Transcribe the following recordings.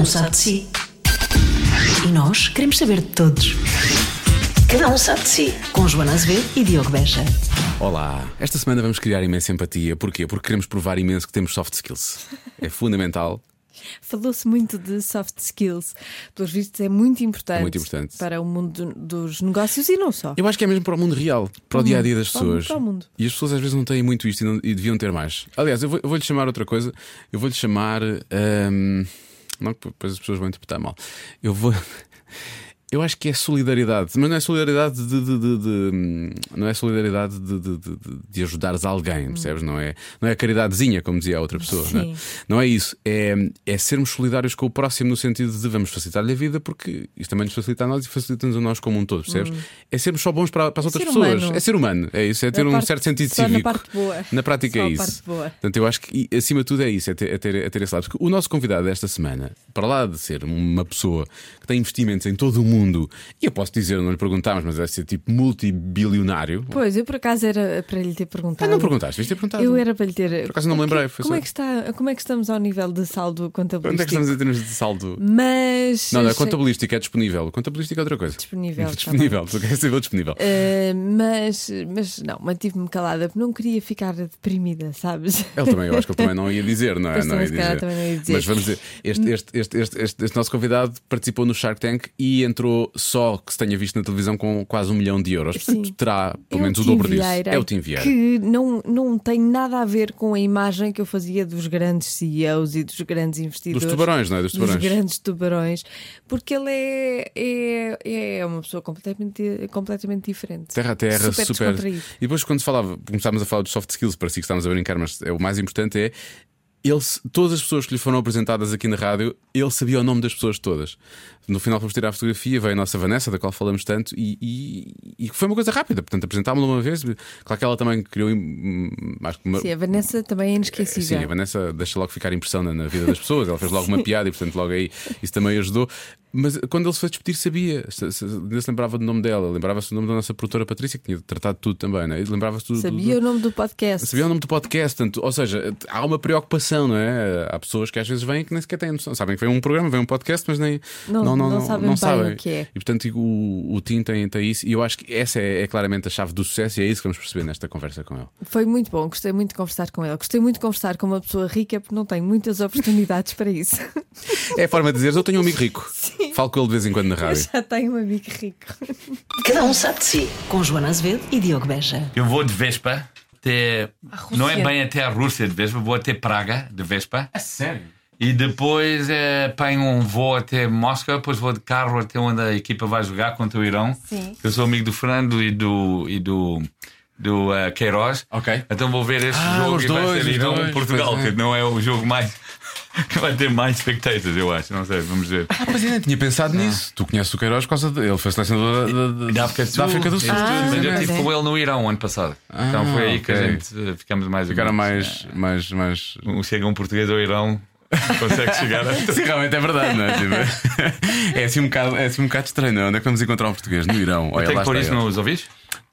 um sabe de si. E nós queremos saber de todos. Cada um sabe de si. Com Joana Azevedo e Diogo Beja. Olá, esta semana vamos criar imensa empatia. Porquê? Porque queremos provar imenso que temos soft skills. É fundamental. Falou-se muito de soft skills. Pelos vistos, é muito importante, É muito importante. para o mundo do- dos negócios e não só. Eu acho que é mesmo para o mundo real, para o dia a dia das Para o pessoas. para o mundo. E as pessoas às vezes não têm muito isto e, não- e deviam ter mais. Aliás, eu vou- vou-lhe chamar outra coisa. Eu vou-lhe chamar. hum, não, depois as pessoas vão interpretar mal. Eu vou. Eu acho que é solidariedade, mas não é solidariedade de, de- de- de- hum, não é solidariedade de, ajudares alguém, percebes? Não é, não é a caridadezinha, como dizia a outra pessoa. Não é? Não é isso, é, é sermos solidários com o próximo no sentido de vamos facilitar-lhe a vida, porque isto também nos facilita a nós e facilita-nos a nós como um todo, percebes? É sermos só bons para, para as outras ser pessoas. humano. É ser humano, é isso, é ter Na um parte- certo sentido só na cívico. parte boa. Na prática Só é isso. parte boa. Portanto, eu acho que acima de tudo é isso, é ter, é ter, é ter esse lado. Porque o nosso convidado desta semana, para lá de ser uma pessoa que tem investimentos em todo o mundo, e eu posso dizer, não lhe perguntámos, mas deve ser tipo multibilionário. Pois, eu por acaso era para lhe ter perguntado. Ah, não perguntaste, viste ter perguntado. Eu era para lhe ter. Por acaso não me lembrei, foi Como só- é, que está, como é que estamos ao nível de saldo contabilístico? Onde é que estamos em termos de saldo? Mas. Não, não, é contabilístico, é disponível. Contabilístico é outra coisa. Disponível, tá disponível, tu queres saber disponível. Uh, mas, mas não, mantive-me calada porque não queria ficar deprimida, sabes? Ele também, eu acho que ele também não ia dizer, não é? Não ia dizer. não ia dizer. Mas vamos dizer, este, este, este, este- este nosso convidado participou no Shark Tank e entrou só que se tenha visto na televisão com quase um milhão de euros. Portanto, Sim. terá pelo É menos o Tim dobro disso. Vieira, É o Tim Vieira. Que não, não tem nada a ver com a imagem que eu fazia dos grandes CEOs e dos grandes investidores. Dos tubarões, não é? Dos tubarões. grandes tubarões. Porque ele é, é, é uma pessoa completamente, completamente diferente. Terra a terra, super. super. E depois, quando falava, começámos a falar dos soft skills, parecia que estávamos a brincar, mas é, o mais importante é. Ele, todas as pessoas que lhe foram apresentadas aqui na rádio, ele sabia o nome das pessoas todas. No final, fomos tirar a fotografia, veio a nossa Vanessa, da qual falamos tanto, e, e- e foi uma coisa rápida. Portanto, apresentámos-la uma vez. Claro que ela também criou. Acho que uma, Sim, a Vanessa também é inesquecível. Sim, a Vanessa deixa logo ficar impressão na, na vida das pessoas. Ela fez logo uma piada e, portanto, logo aí isso também ajudou. Mas quando ele se foi despedir, sabia. Ainda se lembrava do nome dela, lembrava-se do nome da nossa produtora Patrícia, que tinha tratado tudo também, é? E Lembrava-se do, do- Sabia o nome do podcast. Sabia o nome do podcast, portanto, ou seja, há uma preocupação, não é? Há pessoas que às vezes vêm que nem sequer têm noção. Sabem que vem um programa, vem um podcast, mas nem Não- não sabem bem o que é. E portanto, o, o Tim tem, tem isso, e eu acho que essa é, é claramente a chave do sucesso, e é isso que vamos perceber nesta conversa com ele. Foi muito bom, gostei muito de conversar com ele. Gostei muito de conversar com uma pessoa rica porque não tenho muitas oportunidades para isso. É a forma de dizer: eu tenho um amigo rico. Falo com ele de vez em quando na Eu rádio. já tenho um amigo rico. Cada um sabe de si. Com Joana Azevedo e Diogo Beja. Eu vou de Vespa até. Não é bem até a Rússia de Vespa, vou até Praga de Vespa. A sério? E depois é, apanho um voo até Moscou, depois vou de carro até onde a equipa vai jogar contra o Irão. Sim. Eu sou amigo do Fernando e do, e do, do eh, Queiroz. Ok. Então vou ver este Ah, jogo os e vai dois, ser os Irão dois, Portugal, pois é. que não é o jogo mais. que vai ter mais spectators, eu acho. Não sei, vamos ver. Ah, mas eu nem tinha pensado nisso. Tu conheces o Queiroz por causa de. Ele foi selecionador da, da, Da África do Sul. Da África do Sul. Ah, mas eu estive é. com ele no Irão ano passado. então foi aí que a gente eh, ficamos mais Ficaram amigos. mais. mais, mais... Um- Chega um português ao Irão, consegue chegar a. Sim, realmente é verdade, não é? Tipo, é, assim um bocado, é assim um bocado estranho. não é? Onde é que vamos encontrar um português? No Irão. Olha, Tem lá que pôr isso ele. nos ouvidos?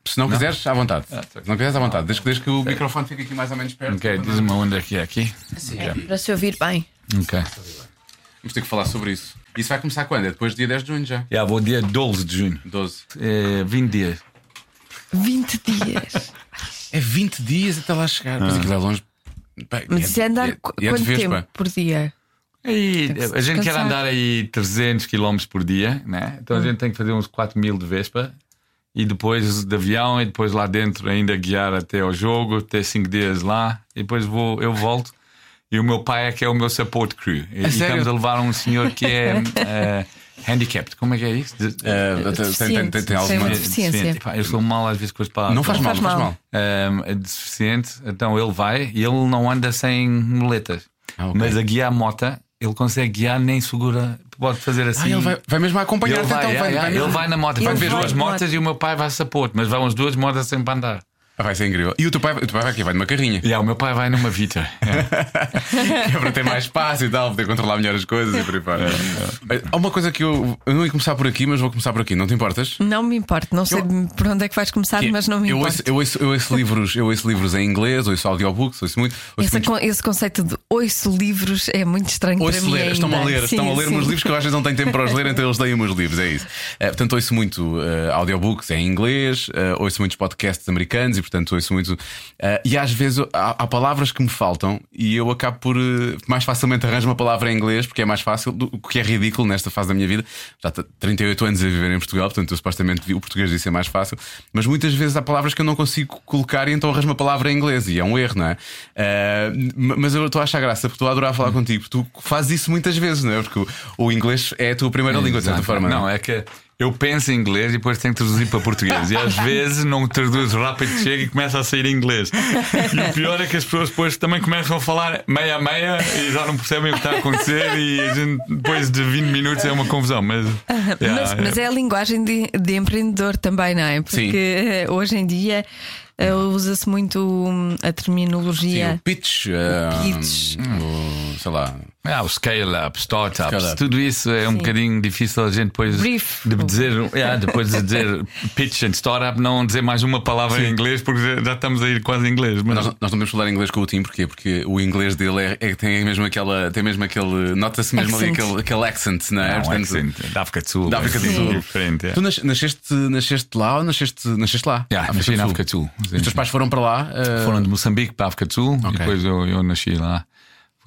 Se não quiseres, à vontade. Ah, Se não quiseres, à vontade. Desde que, desde que o microfone fique aqui mais ou menos perto. Ok, diz-me onde é que é aqui. Para se ouvir bem. Ok. Vamos ter que falar sobre isso. Isso vai começar quando? É depois do dia 10 de junho já. Já vou dia 12 de junho. 12. É 20 dias. 20 dias. É 20 dias até lá chegar. Mas aquilo é longe. Mas é- é andar é- é quanto tempo por dia? Aí, se a gente quer andar aí 300 km por dia, né? Então a gente tem que fazer uns 4 mil de Vespa e depois de avião e depois lá dentro ainda guiar até ao jogo, ter 5 dias lá e depois vou, eu volto. E o meu pai é que é o meu support crew. E, e sério? estamos a levar um senhor que é eh, handicapped. Como é que é isso? De- Eh, tem- tem, tem, alguma. Deficiência. Eu sou mal às vezes com as palavras. Não faz mal, não faz mal. Um, é deficiente, então ele vai e ele não anda sem muletas. Ah, ok. Mas a guiar a moto, ele consegue guiar, nem segura. Pode fazer assim. Ah, ele vai, vai mesmo a acompanhar Ele vai, então. é, é, mesmo- ele vai na moto, vai ver vai duas motas e o meu pai vai support, mas vão as duas motas sempre a andar. Vai ser incrível. E o teu pai, o teu pai vai aqui, vai numa carrinha. Yeah, o meu pai vai numa Vita. É. é para ter mais espaço e tal, poder controlar melhor as coisas e por aí fora. Bem, Há uma coisa que eu, eu não ia começar por aqui, mas vou começar por aqui, não te importas? Não me importa, não sei por onde é que vais começar, Que é, mas não me eu importa. ouço, eu, ouço, eu ouço livros, eu ouço livros em inglês, ouço audiobooks, ouço muito. Ouço Esse, muito esse conceito de ouço livros é muito estranho para Ouço mim. ler, estão a ler, Sim, estão a ler sim. meus livros que eu às vezes não tenho tempo para os ler, então eles leem os meus livros, é isso. Eh, portanto, ouço muito eh, audiobooks em inglês, eh, ouço muitos podcasts americanos e, portanto, ouço muito. eh, e às vezes há, há palavras que me faltam e eu acabo por eh, mais facilmente arranjo uma palavra em inglês porque é mais fácil, o que é ridículo nesta fase da minha vida. Já tenho 38 anos a viver em Portugal, portanto, eu supostamente o português devia ser mais fácil, mas muitas vezes há palavras que eu não consigo colocar e então arranjo uma palavra em inglês e é um erro, não é? Eh, mas eu estou a achar graça porque estou a adorar falar contigo, tu fazes isso muitas vezes, não é? Porque o, o inglês é a tua primeira língua, de certa forma. Não, é que eu penso em inglês e depois tenho que traduzir para português. E às vezes não traduz rápido chega e começa a sair em inglês. E o pior é que as pessoas depois também começam a falar meia a meia e já não percebem o que está a acontecer e a gente, depois de 20 minutos é uma confusão. Mas, Mas, Yeah, mas é a linguagem de, de empreendedor também, não é? Porque Sim. eh, hoje em dia eh, usa-se muito hum, a Sim, terminologia. o pitch, eh, pitch. o, sei lá. Ah, o scale-up, startups, Scale-up. tudo isso é um Sim. bocadinho difícil a gente depois Brief. de dizer, yeah, depois de dizer pitch and startup, não dizer mais uma palavra em inglês porque já- estamos a ir quase em inglês. Mas Nós, nós não podemos falar inglês com o Tim, porquê? Porque o inglês dele é, é- tem mesmo aquela. Tem mesmo aquele. Nota-se mesmo ali Accent. aquele, aquele accent, não é? não, Portanto, accent, da África do Sul. Da África do é Sul. diferente. é. Tu nas- nasceste, nasceste lá ou nasceste, nasceste lá? Yeah, nasci na Sul. África do Sul. Os teus pais foram para lá? eh, Foram de Moçambique para a África do Sul Ok. e depois eu, eu nasci lá.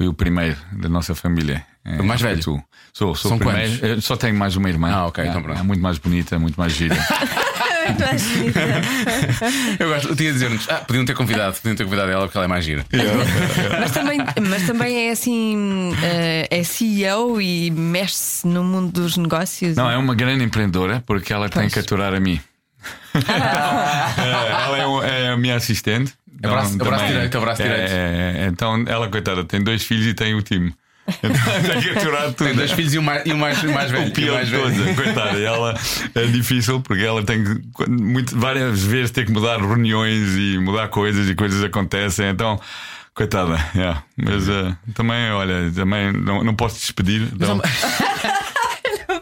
Fui o primeiro da nossa família. em O mais velho? Sul. Sou, sou São o primeiro. só tenho mais uma irmã. Ah, ok, É, então pronto. É muito mais bonita, muito mais gira. Muito mais bonita. Eu gosto, eu tinha a dizer-nos, ah, podiam ter convidado, podiam ter convidado ela porque ela é mais gira. mas, também, mas também é assim: eh, é CEO e mexe-se no mundo dos negócios. Não, é uma grande empreendedora porque ela tem Pois. que aturar a mim. É, ela é, é a minha assistente. É o braço- Então, é o braço também- direito, é o braço é, direito. é, é. então ela, coitada, tem dois filhos e tem o time. Então tem que aturar tudo. Tem dois filhos e um mais, e um mais, o mais velho. O o pior mais de velho. todos, coitada. E ela é difícil porque ela tem que muito, várias vezes ter que mudar reuniões e mudar coisas e coisas acontecem. Então, coitada, yeah. mas eh, também, olha, também não, não posso despedir. Então,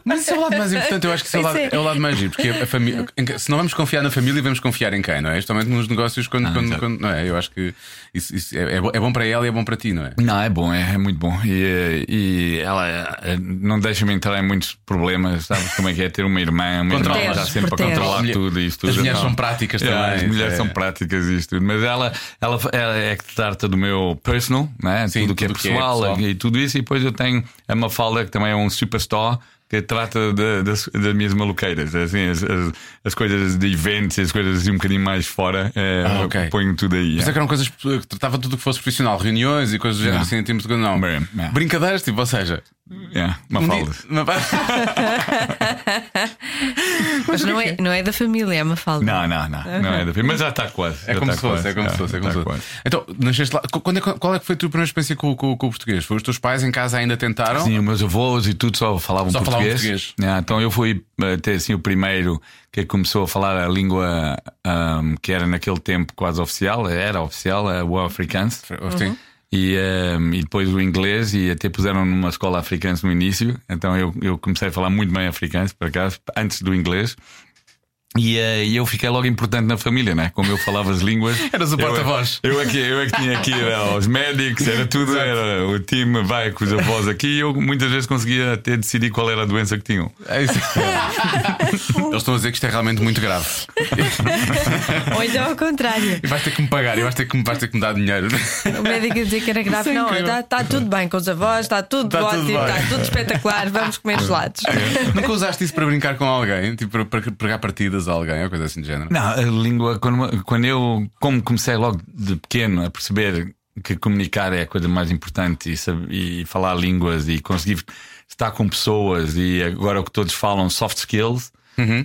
Mas isso é o lado mais importante, eu acho que isso é o lado, é. é o lado mais giro, porque a família, se não vamos confiar na família, vamos confiar em quem, não é? Justamente nos negócios, quando, Ah, quando- quando- não é? Eu acho que isso, isso é, é bom- é bom para ela e é bom para ti, não é? Não, é bom, é, é muito bom. E, e ela eh, não deixa-me entrar em muitos problemas, sabes como é que é ter uma irmã, uma irmã Controla. que está sempre Protege. controlar Mulher- tudo e isto tudo. as mulheres são práticas yeah, também, As mulheres é. são práticas e isto tudo. Mas ela, ela, ela é que trata do meu personal, né? Sim, tudo o que é tudo que é pessoal pessoal. e tudo isso. E depois eu tenho a Mafalda, que também é um superstar. Que trata das, das minhas maluqueiras, assim, as, as, as coisas de eventos, as coisas assim um bocadinho mais fora, eh, Ah, ok. ponho tudo aí. Mas é que eram coisas que tratava tudo o que fosse profissional, reuniões e coisas do género, assim, em termos de não. Yeah. Brincadeiras, tipo, ou seja, Yeah, um dia- Mafalda. Mas não é, não é da família, é uma falda. Não, não, não. Não é da Mas já está quase. É como se fosse, é como se fosse, é como se fosse. Então, nasceste lá. Quando é, qual é que foi a tua primeira experiência com, com- com o português? Foi os teus pais em casa ainda tentaram? Sim, os meus avós e tudo só falavam Só falavam português. português. Yeah, então eu fui eh, até assim o primeiro que começou a falar a língua ahm, que era naquele tempo quase oficial, era oficial, a- o afrikaans. Sim. E, ehm, e depois o inglês, e até puseram numa escola africana no início. Então eu, eu comecei a falar muito bem africano, por acaso, antes do inglês. E, eh, e eu fiquei logo importante na família, né? Como eu falava as línguas. Eras o eu- porta-voz. Eu, é que, eu é que tinha que ir aos médicos, era tudo, era o time vai com os avós aqui. E eu muitas vezes conseguia até decidir qual era a doença que tinham. É isso. Eles estão a dizer que isto é realmente muito grave. Ou então ao contrário. E vais ter que me pagar, e vais ter que, me- vais ter que me dar dinheiro. O médico a dizer que era grave. É Não, incrível. está está tudo bem com os avós, está tudo Está tudo ótimo, está tudo espetacular. Vamos comer gelados. Nunca usaste isso para brincar com alguém? Tipo, para, para pregar a alguém, ou coisa assim de género? Não, a língua, quando, quando eu, como comecei logo de pequeno a perceber que comunicar é a coisa mais importante e, sab- e falar línguas e conseguir estar com pessoas e agora o que todos falam, soft skills.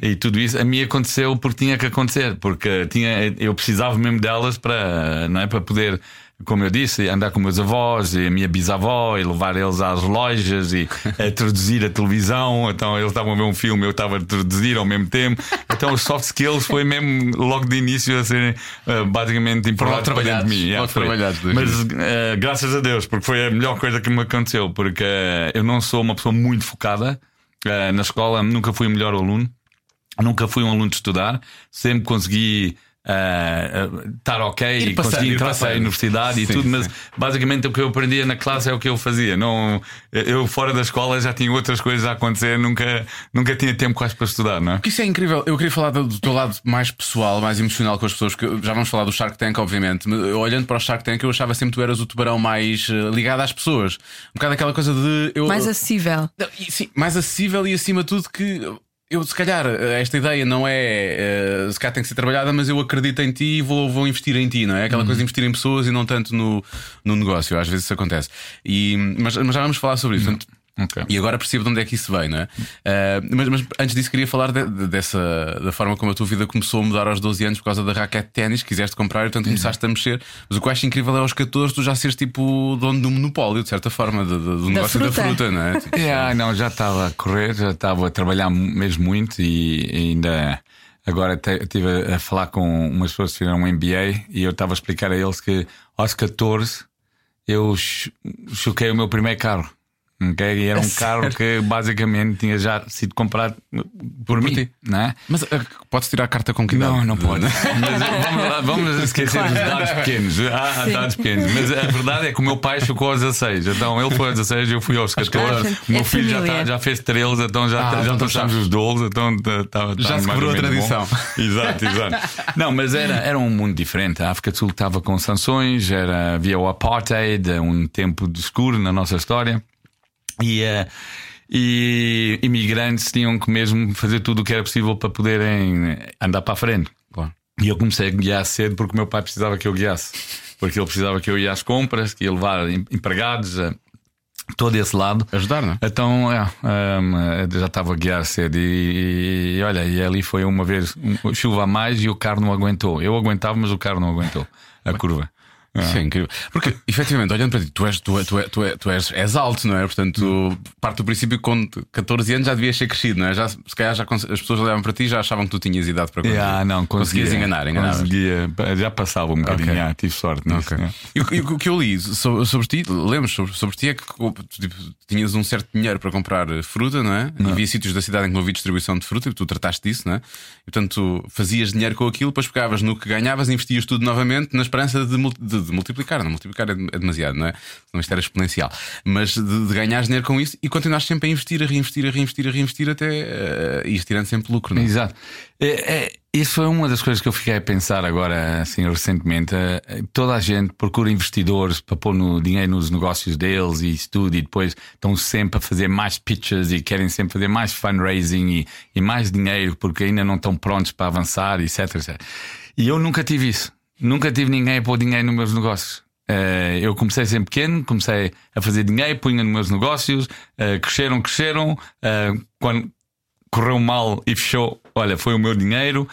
E tudo isso a mim aconteceu porque tinha que acontecer, porque tinha, eu precisava mesmo delas para, não é, para poder como eu disse, andar com meus avós e a minha bisavó e levar eles às lojas e a traduzir a televisão. Então eles estavam a ver um filme, eu estava a traduzir ao mesmo tempo. Então os soft skills foi mesmo logo de início a serem uh, basicamente importados para dentro de mim. foi. trabalhados, Mas uh, graças a Deus, porque foi a melhor coisa que me aconteceu, porque uh, eu não sou uma pessoa muito focada. Na escola nunca fui o melhor aluno, nunca fui um aluno de estudar, sempre consegui estar uh, ok Ir e passando, consegui ir entrar para a universidade e Sim, tudo, mas sim. basicamente o que eu aprendia na classe é o que eu fazia. Não, eu fora da escola já tinha outras coisas a acontecer, nunca, nunca tinha tempo quase para estudar, não é? Porque isso é incrível. Eu queria falar do, do teu lado mais pessoal, mais emocional com as pessoas, que já vamos falar do Shark Tank, obviamente. Olhando para o Shark Tank, eu achava sempre que tu eras o tubarão mais eh, ligado às pessoas. Um bocado aquela coisa de. Eu, Mais acessível. Não, e sim, mais acessível e acima de tudo que. Eu, se calhar, eh, esta ideia não é. eh, se calhar tem que ser trabalhada, mas eu acredito em ti e vou, vou investir em ti, não é? Aquela coisa de investir em pessoas e não tanto no, no negócio. Às vezes isso acontece. E, mas, mas já vamos falar sobre isso. Portanto, Ok. e agora percebo de onde é que isso vem, não é? Ah, mas, mas antes disso, queria falar de- de- dessa da forma como a tua vida começou a mudar aos 12 anos por causa da raquete de ténis. Quiseste comprar e, portanto, começaste a mexer. Mas o que eu acho incrível é aos 14 tu já seres tipo dono do monopólio, de certa forma, do, do- do negócio fruta. da fruta, não é? Tipo, Yeah, não, já estava a correr, já estava a trabalhar mesmo muito e ainda agora estive a falar com umas pessoas que fizeram um MBA e eu estava a explicar a eles que aos 14 eu ch- choquei o meu primeiro carro. Ok? E era um carro que basicamente tinha já sido comprado por, mim, ti. não é? Mas ah, podes tirar a carta com que? Não, não pode. Mas vamos, vamos esquecer dos dados pequenos. Há dados pequenos. Mas a verdade é que o meu pai chocou aos 16. Então ele foi aos 16, eu fui aos 14. Ah, O meu é filho já, tá- já fez 13, então já, Ah, já então os 12. Então tá- tá- tá Já se quebrou ou a bom. tradição. Exato, exato. Não, mas era, era um mundo diferente. A África do Sul estava com sanções, era, havia o apartheid, um tempo de escuro na nossa história. E, eh, e imigrantes tinham que mesmo fazer tudo o que era possível para poderem andar para a frente. Claro. E eu comecei a guiar cedo porque o meu pai precisava que eu guiasse. Porque ele precisava que eu ia às compras, que ia levar em- empregados, a todo esse lado. Ajudar, não é? Então, é, hum, já estava a guiar cedo e, e olha, e ali foi uma vez um- chuva a mais e o carro não aguentou. Eu aguentava, mas o carro não aguentou a curva. Isso é incrível. Porque, efetivamente, olhando para ti, tu és, tu, é- tu, é- tu, é- tu és, és alto, não é? Portanto, parte do princípio que com 14 anos já devias ser crescido, não é? Já, se calhar já, as pessoas olhavam para ti e já achavam que tu tinhas idade para conduzir. Ah, não, conseguia, Conseguias enganar, enganavas. Conseguia, já passava um bocadinho, Ok. ah, tive sorte nisso. Ok. né? E o, e o que eu li sobre, sobre ti, lembro sobre, sobre ti é que tipo, tinhas um certo dinheiro para comprar fruta, não é? E havia sítios da cidade em que não havia distribuição de fruta e tu trataste disso, não é? E portanto tu fazias dinheiro com aquilo, depois pegavas no que ganhavas e investias tudo novamente na esperança de, de- de multiplicar. Não multiplicar é, é demasiado, não é? Isto era exponencial. Mas de, de ganhar dinheiro com isso e continuaste sempre a investir, a reinvestir, a reinvestir, a reinvestir até uh, ires tirando sempre lucro, não é? Exato. É, é, isso foi uma das coisas que eu fiquei a pensar agora, assim, recentemente. É, Toda a gente procura investidores para pôr no dinheiro nos negócios deles e isso tudo, e depois estão sempre a fazer mais pitches e querem sempre fazer mais fundraising e, e mais dinheiro porque ainda não estão prontos para avançar, etc, etc. E eu nunca tive isso. Nunca tive ninguém a pôr dinheiro nos meus negócios. Eh, eu comecei sempre pequeno, comecei a fazer dinheiro, punha nos meus negócios, eh, cresceram, cresceram. eh, quando correu mal e fechou, olha, foi o meu dinheiro.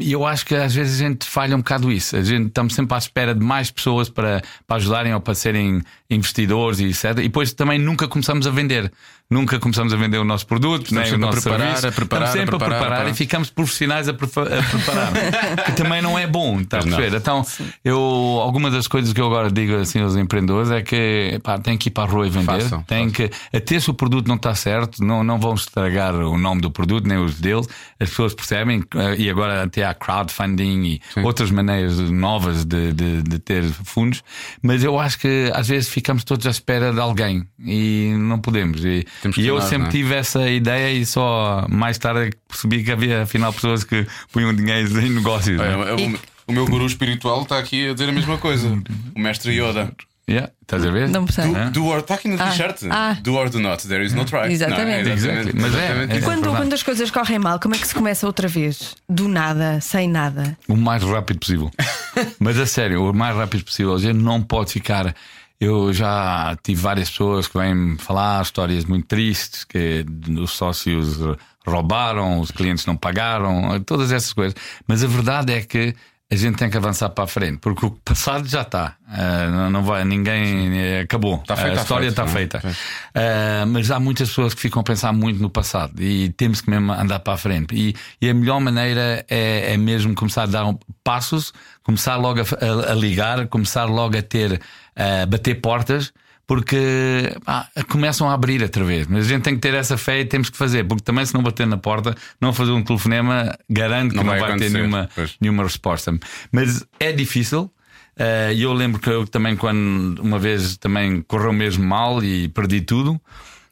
E eu acho que às vezes a gente falha um bocado isso. A gente estamos sempre à espera de mais pessoas para, para ajudarem ou para serem investidores e etc. E depois também nunca começamos a vender. Nunca começamos a vender o nosso produto, nem o sempre a nosso preparar, serviço. a preparar, estamos sempre a preparar, a preparar e ficamos profissionais a, preparar. que também não é bom, estás a perceber? Então, eu, alguma das coisas que eu agora digo assim aos empreendedores é que pá, tem que ir para a rua e vender. Façam, tem que, até se o produto não está certo, não, não vão estragar o nome do produto, nem os deles. As pessoas percebem, eh, e agora até há crowdfunding e outras maneiras novas de, de, de ter fundos. Mas eu acho que às vezes ficamos todos à espera de alguém e não podemos. E, e eu nós, sempre não é? tive essa ideia e só mais tarde é que percebi que havia afinal pessoas que punham dinheiro em negócios. né? É, o, o meu guru espiritual está aqui a dizer a mesma coisa. O mestre Yoda. Yeah, estás a ver? Não percebe. Hã? Do or, está aqui no Ah, t-shirt. ah. Do or do not, there is no try. Exatamente. Não, é Exactly. Mas é, exatamente é. Quando, quando as coisas correm mal, como é que se começa outra vez? Do nada, sem nada. O mais rápido possível. Mas a sério, o mais rápido possível. A gente não pode ficar. Eu já tive várias pessoas que vêm falar histórias muito tristes, que os sócios roubaram, os clientes não pagaram, todas essas coisas. Mas a verdade é que a gente tem que avançar para a frente, porque o passado já está. Uh, não, vai, ninguém uh, acabou. Tá feito, a tá história está é? feita. Uh, mas há muitas pessoas que ficam a pensar muito no passado e temos que mesmo andar para a frente. E, e a melhor maneira é, é mesmo começar a dar um- passos, começar logo a, a- a ligar, começar logo a ter, a bater portas. Porque pá, começam a abrir outra vez, mas a gente tem que ter essa fé e temos que fazer, porque também se não bater na porta, não fazer um telefonema, garanto que Não não, vai vai, ter nenhuma, pois. nenhuma resposta. Mas é difícil. Eh, E eu lembro que eu também, quando uma vez também correu mesmo mal e perdi tudo,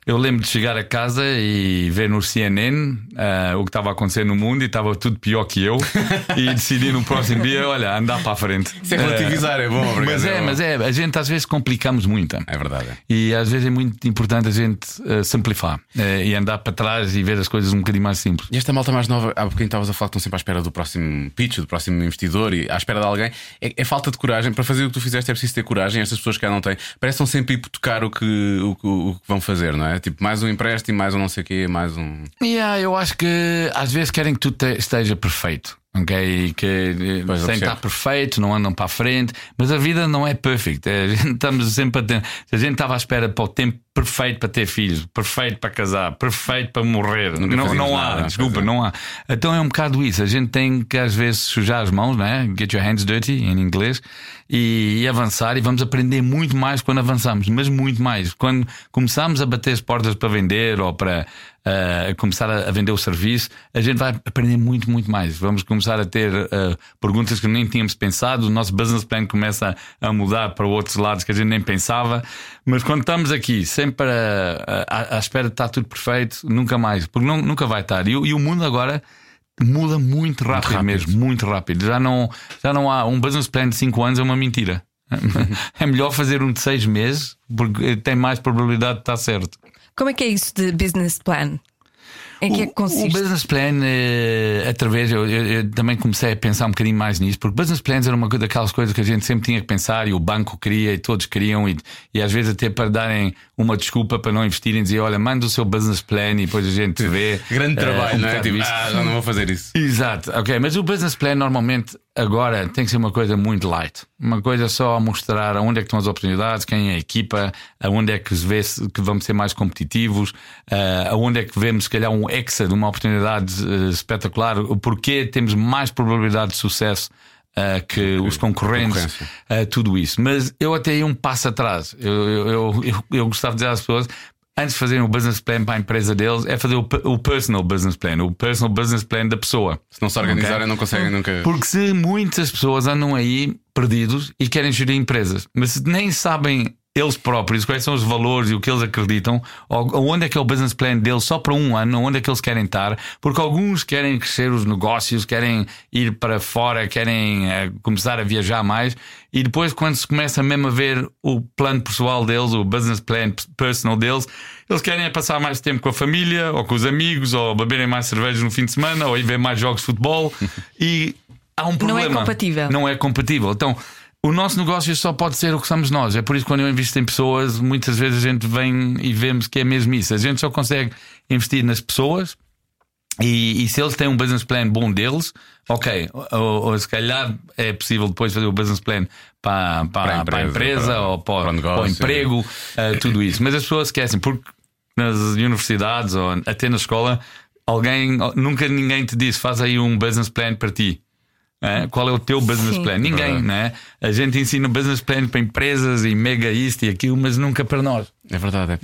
eu lembro de chegar a casa e ver no CNN eh, o que estava a acontecer no mundo e estava tudo pior que eu e decidi no próximo dia, olha, andar para a frente. Isso é relativizar, é bom, obrigado. Mas é, mas é, a gente às vezes complicamos muito. É verdade. E às vezes é muito importante a gente eh, simplificar eh, e andar para trás e ver as coisas um bocadinho mais simples. E esta malta mais nova, há bocadinho estavas a falar que estão sempre à espera do próximo pitch, do próximo investidor e à espera de alguém. É, é falta de coragem. Para fazer o que tu fizeste é preciso ter coragem. Estas pessoas que não têm, parece que estão sempre hipotecar o que, o, que- o que vão fazer, não é? Tipo, mais um empréstimo, mais um não sei o quê, mais um. Yeah, eu acho que às vezes querem que te- esteja perfeito. Ok? Que eh, Pois, sem estar perfeito, não andam para a frente, mas a vida não é perfeita. A gente estamos sempre a ter. Se a gente estava à espera para o tempo perfeito para ter filhos, perfeito para casar, perfeito para morrer, Nunca não, não há, nada, desculpa, é. não há. Então é um bocado isso. A gente tem que às vezes sujar as mãos, né? Get your hands dirty em inglês e, e avançar. E vamos aprender muito mais quando avançamos, mas muito mais. Quando começamos a bater as portas para vender ou para uh, começar a, a vender o serviço, a gente vai aprender muito, muito mais. Vamos começar a ter uh, perguntas que nem tínhamos pensado. O nosso business plan começa a mudar para outros lados que a gente nem pensava. Mas quando estamos aqui, sempre a- a- à espera de estar tudo perfeito, nunca mais, porque não, nunca vai estar. E, o- e o mundo agora muda muito rápido, rápido. mesmo, muito rápido. Já não, já não há um business plan de 5 anos, é uma mentira. é melhor fazer um de 6 meses, porque tem mais probabilidade de estar certo. Como é que é isso de business plan? Em que é que O consiste? business plan, eh, através, eu, eu- eu também comecei a pensar um bocadinho mais nisso, porque business plans era uma coisa daquelas coisas que a gente sempre tinha que pensar e o banco queria e todos queriam, e, e às vezes até para darem uma desculpa para não investirem, dizer: olha, manda o seu business plan e depois a gente vê. Grande eh, trabalho, um não é? Tipo, ah, não vou fazer isso. Exato, ok, mas o business plan normalmente agora tem que ser uma coisa muito light, uma coisa só a mostrar aonde é que estão as oportunidades, quem é a equipa, aonde é que se vê se- que vamos ser mais competitivos, ah, aonde é que vemos se calhar um exa de uma oportunidade eh, espetacular, o porquê temos mais probabilidade de sucesso. ah, que os concorrentes, tudo isso. Mas eu até ia um passo atrás. Eu, eu, eu, eu gostava de dizer às pessoas: antes de fazerem o business plan para a empresa deles, é fazer o, o personal business plan, o personal business plan da pessoa. Se não se organizarem, Ok. não conseguem nunca. Porque se muitas pessoas andam aí perdidos e querem gerir empresas, mas se nem sabem eles próprios quais são os valores e o que eles acreditam, onde é que é o business plan deles só para um ano, onde é que eles querem estar, porque alguns querem crescer os negócios, querem ir para fora, querem eh, começar a viajar mais, e depois, quando se começa mesmo a ver o plano pessoal deles, o business plan personal deles, eles querem é passar mais tempo com a família, ou com os amigos, ou beberem mais cervejas no fim de semana, ou ir ver mais jogos de futebol, e há um Não é problema. compatível. Não é compatível. Então, o nosso negócio só pode ser o que somos nós. É por isso que quando eu invisto em pessoas, muitas vezes a gente vem e vemos que é mesmo isso. A gente só consegue investir nas pessoas e, e se eles têm um business plan bom deles, ok. Ou, ou se calhar é possível depois fazer o business plan para, para, Para a para a empresa, empresa, para- ou para, para o negócio. para o emprego, eh, tudo isso. Mas as pessoas esquecem, porque nas universidades ou até na escola, alguém, nunca ninguém te disse, faz aí um business plan para ti. É? Qual é o teu business Sim. plan? Ninguém, Verdade. né? A gente ensina business plan para empresas e mega isto e aquilo, mas nunca para nós. É verdade. É.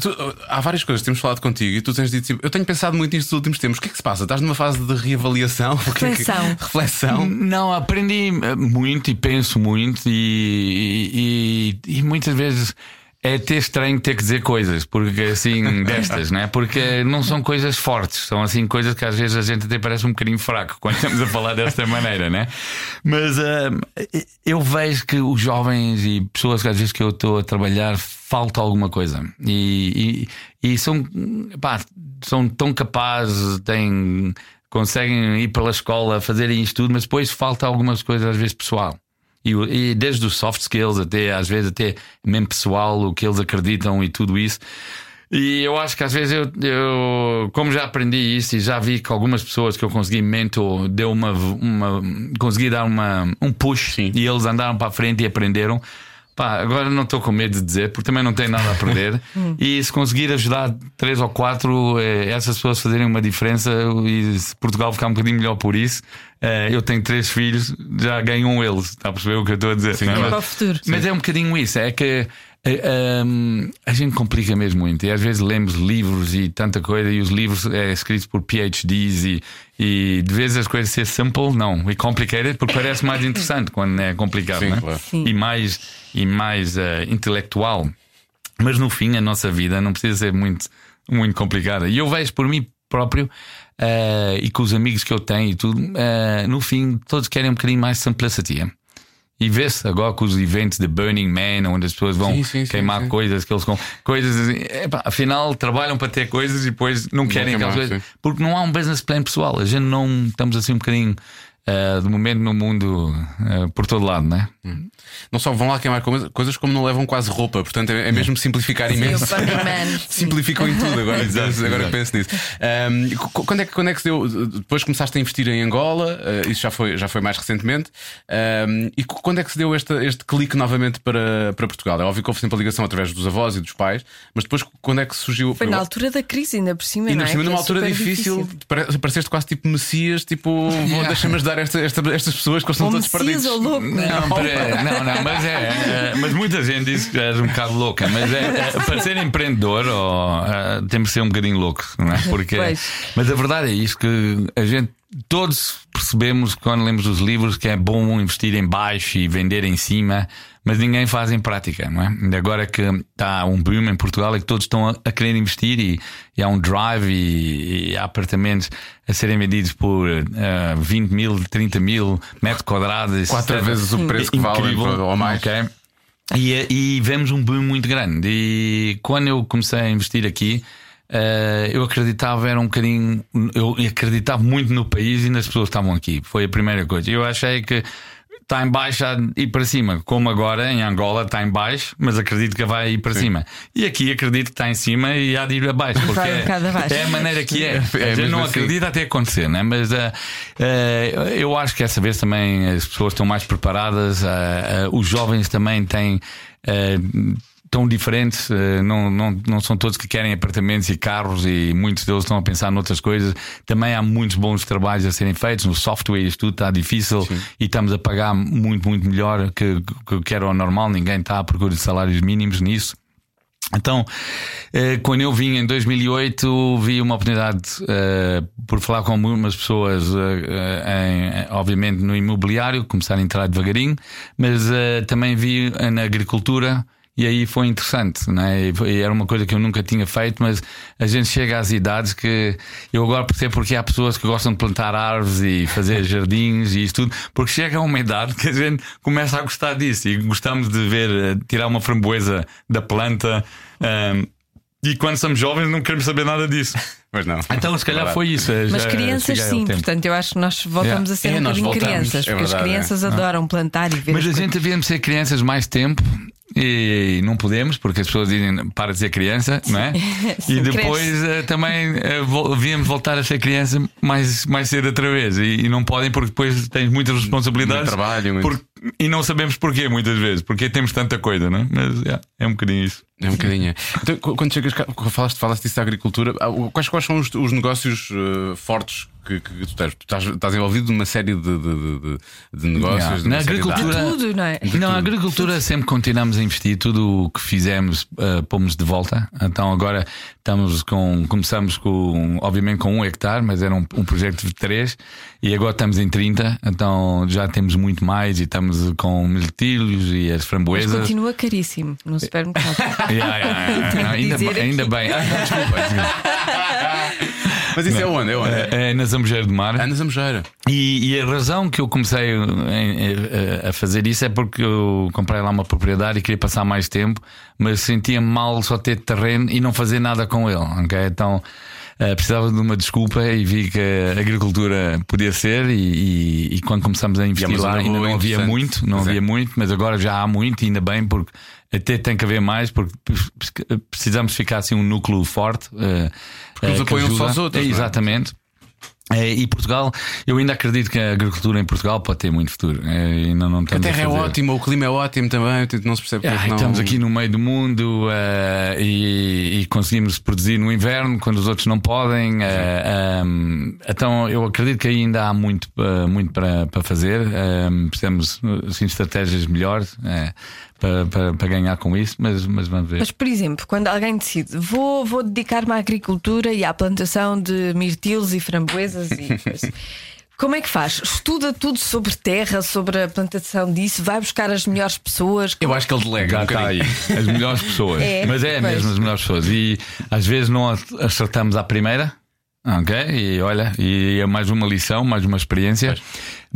Tu, há várias coisas que temos falado contigo e tu tens dito. Eu tenho pensado muito nisto nos últimos tempos. O que é que se passa? Estás numa fase de reavaliação? Que é que- Reflexão. Reflexão. Não, aprendi eh, muito e penso muito e, e, e muitas vezes é até estranho ter que dizer coisas, porque assim, destas, né? Porque não são coisas fortes, são assim coisas que às vezes a gente até parece um bocadinho fraco quando estamos a falar desta maneira, né? Mas ah, eu vejo que os jovens e pessoas que às vezes que eu estou a trabalhar falta alguma coisa e, e, e são, pá, são tão capazes, têm conseguem ir pela escola, fazerem isto tudo, mas depois falta algumas coisas, às vezes, pessoal. E, e desde os soft skills até, às vezes, até mesmo pessoal, o que eles acreditam e tudo isso. E eu acho que às vezes eu, eu, como já aprendi isso e já vi que algumas pessoas que eu consegui mentor deu uma, uma consegui dar uma, um push Sim. e eles andaram para a frente e aprenderam. Pá, agora não estou com medo de dizer, porque também não tenho nada a perder. e se conseguir ajudar três ou quatro eh, essas pessoas fazerem uma diferença e Portugal ficar um bocadinho melhor por isso, eu tenho três filhos, já ganham eles. Está a perceber o que eu estou a dizer? Sim, É claro. para o futuro. mas é um bocadinho isso, é que eh, um, a gente complica mesmo muito. E às vezes lemos livros e tanta coisa, e os livros é escritos por PhDs e, e de vezes as coisas ser simple, não, e complicated, porque parece mais interessante quando é complicado, Sim, né? claro. Sim. E mais, e mais eh, intelectual. Mas no fim, a nossa vida não precisa ser muito, muito complicada. E eu vejo por mim próprio eh, e com os amigos que eu tenho e tudo, eh, no fim, todos querem um bocadinho mais simplicity. é? E vê-se agora com os eventos de Burning Man, onde as pessoas vão Sim, sim, queimar sim. coisas que eles com coisas assim, epá, afinal trabalham para ter coisas e depois não querem aquelas coisas porque não há um business plan pessoal. A gente não estamos assim um bocadinho de momento no mundo eh, por todo lado, né? Não só vão lá queimar coisa- coisas, como não levam quase roupa. Portanto, é, é mesmo simplificar imenso. sim. Simplificam em tudo agora, Exato, agora exato. penso nisso. Qu- quando, é que, quando é que se deu? Depois começaste a investir em Angola, ah, isso já foi, já foi mais recentemente. Ahm, e qu- quando é que se deu este, este clique novamente para, para Portugal? É óbvio que houve sempre a ligação através dos avós e dos pais, mas depois quando é que surgiu? Foi na altura da crise, ainda por cima. Ainda não por é? cima, Que numa é altura difícil, pare- pareceste quase tipo Messias, tipo, vou deixa-me ajudar esta, esta- estas pessoas que eles são Ou todos Messias perdidos. ou louco. Não, pera- não, não, mas é, é, Mas muita gente diz que és um bocado louca. Mas é, é, para ser empreendedor, ó, é, temos que ser um bocadinho louco, não é? Porque, Pois. mas a verdade é isto: que a gente. Todos percebemos quando lemos os livros que é bom investir em baixo e vender em cima, mas ninguém faz em prática, não é? E Agora que está um boom em Portugal é que todos estão a, a querer investir e, e há um drive e, e há apartamentos a serem vendidos por eh, 20 mil, 30 mil metros quadrados. Quatro etc. vezes o preço que valem ou mais. Ok. E, e vemos um boom muito grande. E quando eu comecei a investir aqui, eh, eu acreditava, era um bocadinho. Eu acreditava muito no país e nas pessoas que estavam aqui. Foi a primeira coisa. Eu achei que está em baixo ir para cima, como agora em Angola está em baixo, mas acredito que vai ir para cima. E aqui acredito que está em cima e há de ir abaixo, porque é, abaixo. é a maneira que é. É mesmo não assim. acredita até acontecer, né? mas eh, eh, eu acho que essa vez também as pessoas estão mais preparadas, eh, os jovens também têm. Tão diferentes, eh, não, não, não são todos que querem apartamentos e carros e muitos deles estão a pensar noutras coisas. Também há muitos bons trabalhos a serem feitos no software, isto tudo está difícil e estamos a pagar muito, muito melhor que, que, que era o normal. Ninguém está à procura de salários mínimos nisso. Então, eh, quando eu vim em 2008, vi uma oportunidade eh, por falar com algumas pessoas, eh, em- obviamente no imobiliário, começar a entrar devagarinho, mas eh, também vi na agricultura. E aí foi interessante, né? E foi- e era uma coisa que eu nunca tinha feito, mas a gente chega às idades que eu agora percebo porque há pessoas que gostam de plantar árvores e fazer jardins e isso tudo, porque chega a uma idade que a gente começa a gostar disso e gostamos de ver eh, tirar uma framboesa da planta. ehm, e quando somos jovens não queremos saber nada disso. Mas não. Então, se calhar Verdade. foi isso. eh, Mas crianças sim, portanto eu acho que nós voltamos a ser É, um bocadinho crianças, é porque verdade, as crianças é. adoram plantar e ver Mas as a coisas. gente devíamos ser crianças mais tempo e não podemos, porque as pessoas dizem para de ser criança, não é? Sim, e depois eh, também eh, vol- devíamos voltar a ser criança mais, mais cedo outra vez. E, e não podem, porque depois tens muitas responsabilidades. Muito trabalho, muito- Por- e não sabemos porquê, muitas vezes, porque temos tanta coisa, não é? Mas yeah, é um bocadinho isso. É um bocadinho. Então, qu- quando chegas cá, falaste, falaste disso da agricultura, ah, quais, quais são os, os negócios eh, fortes que, que tu tens? Tu estás, estás envolvido numa série de, de, de- de- de negócios. Yeah. de Na de agricultura- áreas. Tudo, não é? Não, a agricultura sempre continuamos a investir. Tudo o que fizemos, uh, pomos de volta. Então agora estamos com. Começamos com, obviamente, com um hectare, mas era um, um projeto de três. E agora estamos em 30. Então já temos muito mais e estamos com miltilhos e as Mas framboesas. continua caríssimo no supermercado. Yeah, yeah, yeah. Não, ainda, bem- ainda bem. Ah, não, desculpa, desculpa. Mas isso é onde? É onde? É, é na Zambujeira do Mar. É na Zambujeira. E, e a razão que eu comecei a, a- a fazer isso é porque eu comprei lá uma propriedade e queria passar mais tempo, mas sentia-me mal só ter terreno e não fazer nada com ele. ok? Então uh, precisava de uma desculpa e vi que a agricultura podia ser. E, e, e quando começamos a investir lá, ainda não havia muito, não pois havia é. muito, mas agora já há muito, ainda bem, porque até tem que haver mais, porque precisamos ficar assim um núcleo forte. Uh, porque uh, apoiam só os outros. É, exatamente. É, e Portugal, eu ainda acredito que a agricultura em Portugal pode ter muito futuro. É, ainda não a terra a é ótima, o clima é ótimo também, não se percebe ah, não... Estamos aqui no meio do mundo uh, e, e, conseguimos produzir no inverno quando os outros não podem. Uh, um, então eu acredito que ainda há muito, uh, muito para, para fazer. precisamos assim, estratégias melhores para, para, para, ganhar com isso, mas, mas vamos ver. Mas, por exemplo, quando alguém decide vou, vou dedicar-me à agricultura e à plantação de mirtilos e framboesas e Como é que faz? Estuda tudo sobre terra, sobre a plantação disso, vai buscar as melhores pessoas. Eu acho que ele delega. Já um está aí. As melhores pessoas. É, Mas é pois. mesmo as melhores pessoas. E às vezes não acertamos à primeira. Ok, e olha, e é mais uma lição, mais uma experiência. Pois.